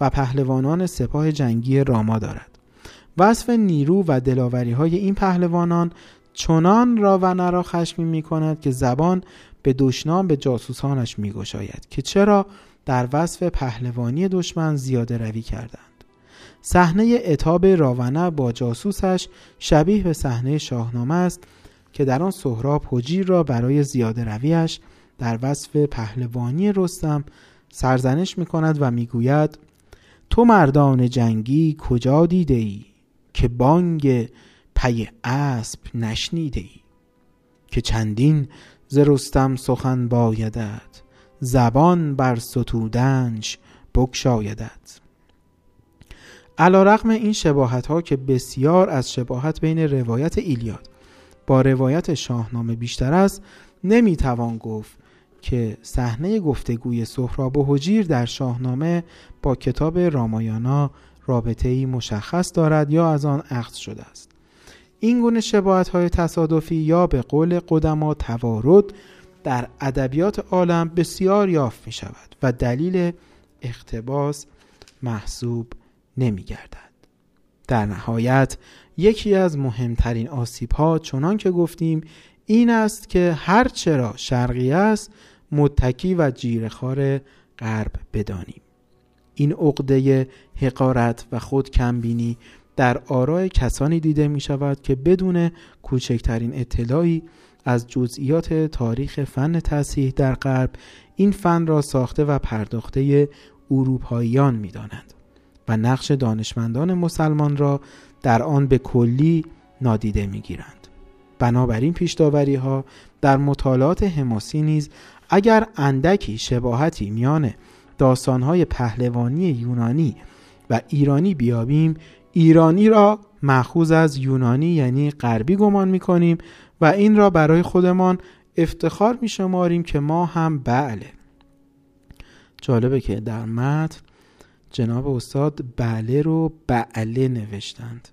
و پهلوانان سپاه جنگی راما دارد. وصف نیرو و دلاوری های این پهلوانان چنان را خشمی می کند که زبان به دشنام به جاسوسانش می گشاید که چرا در وصف پهلوانی دشمن زیاده روی کردند. صحنه اتاب راونه با جاسوسش شبیه به صحنه شاهنامه است که در آن سهراب حجیر را برای زیاده رویش در وصف پهلوانی رستم سرزنش می کند و می‌گوید تو مردان جنگی کجا دیده ای که بانگ پی اسب نشنیده ای؟ که چندین ز رستم سخن بایدد زبان بر ستودنش بکشایدد علا رقم این شباهت ها که بسیار از شباهت بین روایت ایلیاد با روایت شاهنامه بیشتر است نمی‌توان گفت که صحنه گفتگوی سهراب و حجیر در شاهنامه با کتاب رامایانا رابطه ای مشخص دارد یا از آن اخذ شده است. این گونه شباهت های تصادفی یا به قول قدما توارد در ادبیات عالم بسیار یافت می شود و دلیل اختباس محسوب نمی گردد. در نهایت یکی از مهمترین آسیب ها چنان که گفتیم این است که هر چرا شرقی است متکی و جیرخار غرب بدانیم این عقده حقارت و خود کمبینی در آرای کسانی دیده می شود که بدون کوچکترین اطلاعی از جزئیات تاریخ فن تصحیح در غرب این فن را ساخته و پرداخته اروپاییان می دانند و نقش دانشمندان مسلمان را در آن به کلی نادیده می گیرند. بنابراین پیشداوری ها در مطالعات حماسی نیز اگر اندکی شباهتی میان داستانهای پهلوانی یونانی و ایرانی بیابیم ایرانی را مخوض از یونانی یعنی غربی گمان می‌کنیم و این را برای خودمان افتخار می شماریم که ما هم بله جالبه که در متن جناب استاد بله رو بله نوشتند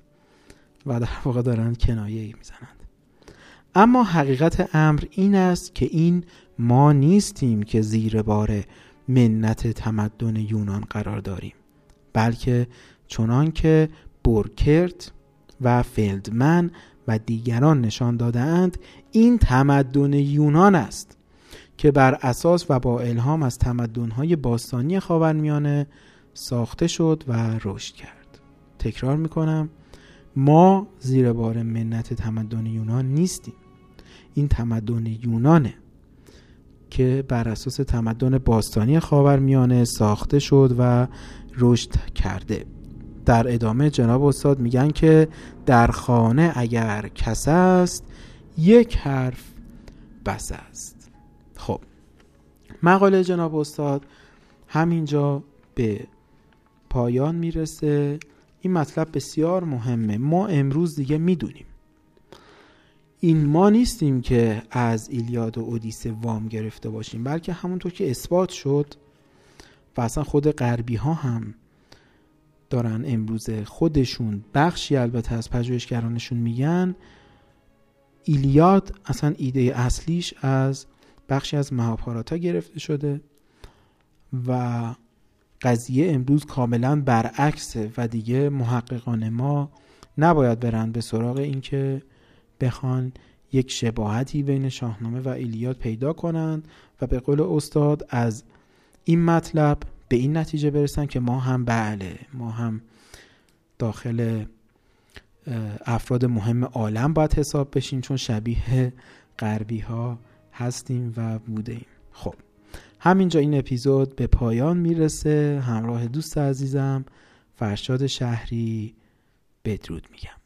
و در واقع دارن کنایه ای می‌زنند. اما حقیقت امر این است که این ما نیستیم که زیر بار منت تمدن یونان قرار داریم بلکه چنان که بورکرت و فیلدمن و دیگران نشان دادهاند این تمدن یونان است که بر اساس و با الهام از تمدن‌های باستانی خاورمیانه ساخته شد و رشد کرد. تکرار می‌کنم ما زیر بار منت تمدن یونان نیستیم. این تمدن یونانه که بر اساس تمدن باستانی خاورمیانه ساخته شد و رشد کرده. در ادامه جناب استاد میگن که در خانه اگر کس است یک حرف بس است. خب مقاله جناب استاد همینجا به پایان می‌رسه. این مطلب بسیار مهمه. ما امروز دیگه می‌دونیم. این ما نیستیم که از ایلیاد و اودیسه وام گرفته باشیم بلکه همونطور که اثبات شد و اصلا خود غربی ها هم دارن امروز خودشون بخشی البته از پژوهشگرانشون میگن. ایلیاد اصلا ایده اصلیش از بخشی از مهاپاراتا گرفته شده و قضیه امروز کاملا برعکسه و دیگه محققان ما نباید برن به سراغ اینکه بخوان یک شباهتی بین شاهنامه و ایلیاد پیدا کنند و به قول استاد از این مطلب به این نتیجه برسن که ما هم بله ما هم داخل افراد مهم عالم باید حساب بشیم چون شبیه غربی ها هستیم و بوده ایم خب. همینجا این اپیزود به پایان می‌رسه. همراه دوست عزیزم فرشاد شهری بدرود میگم.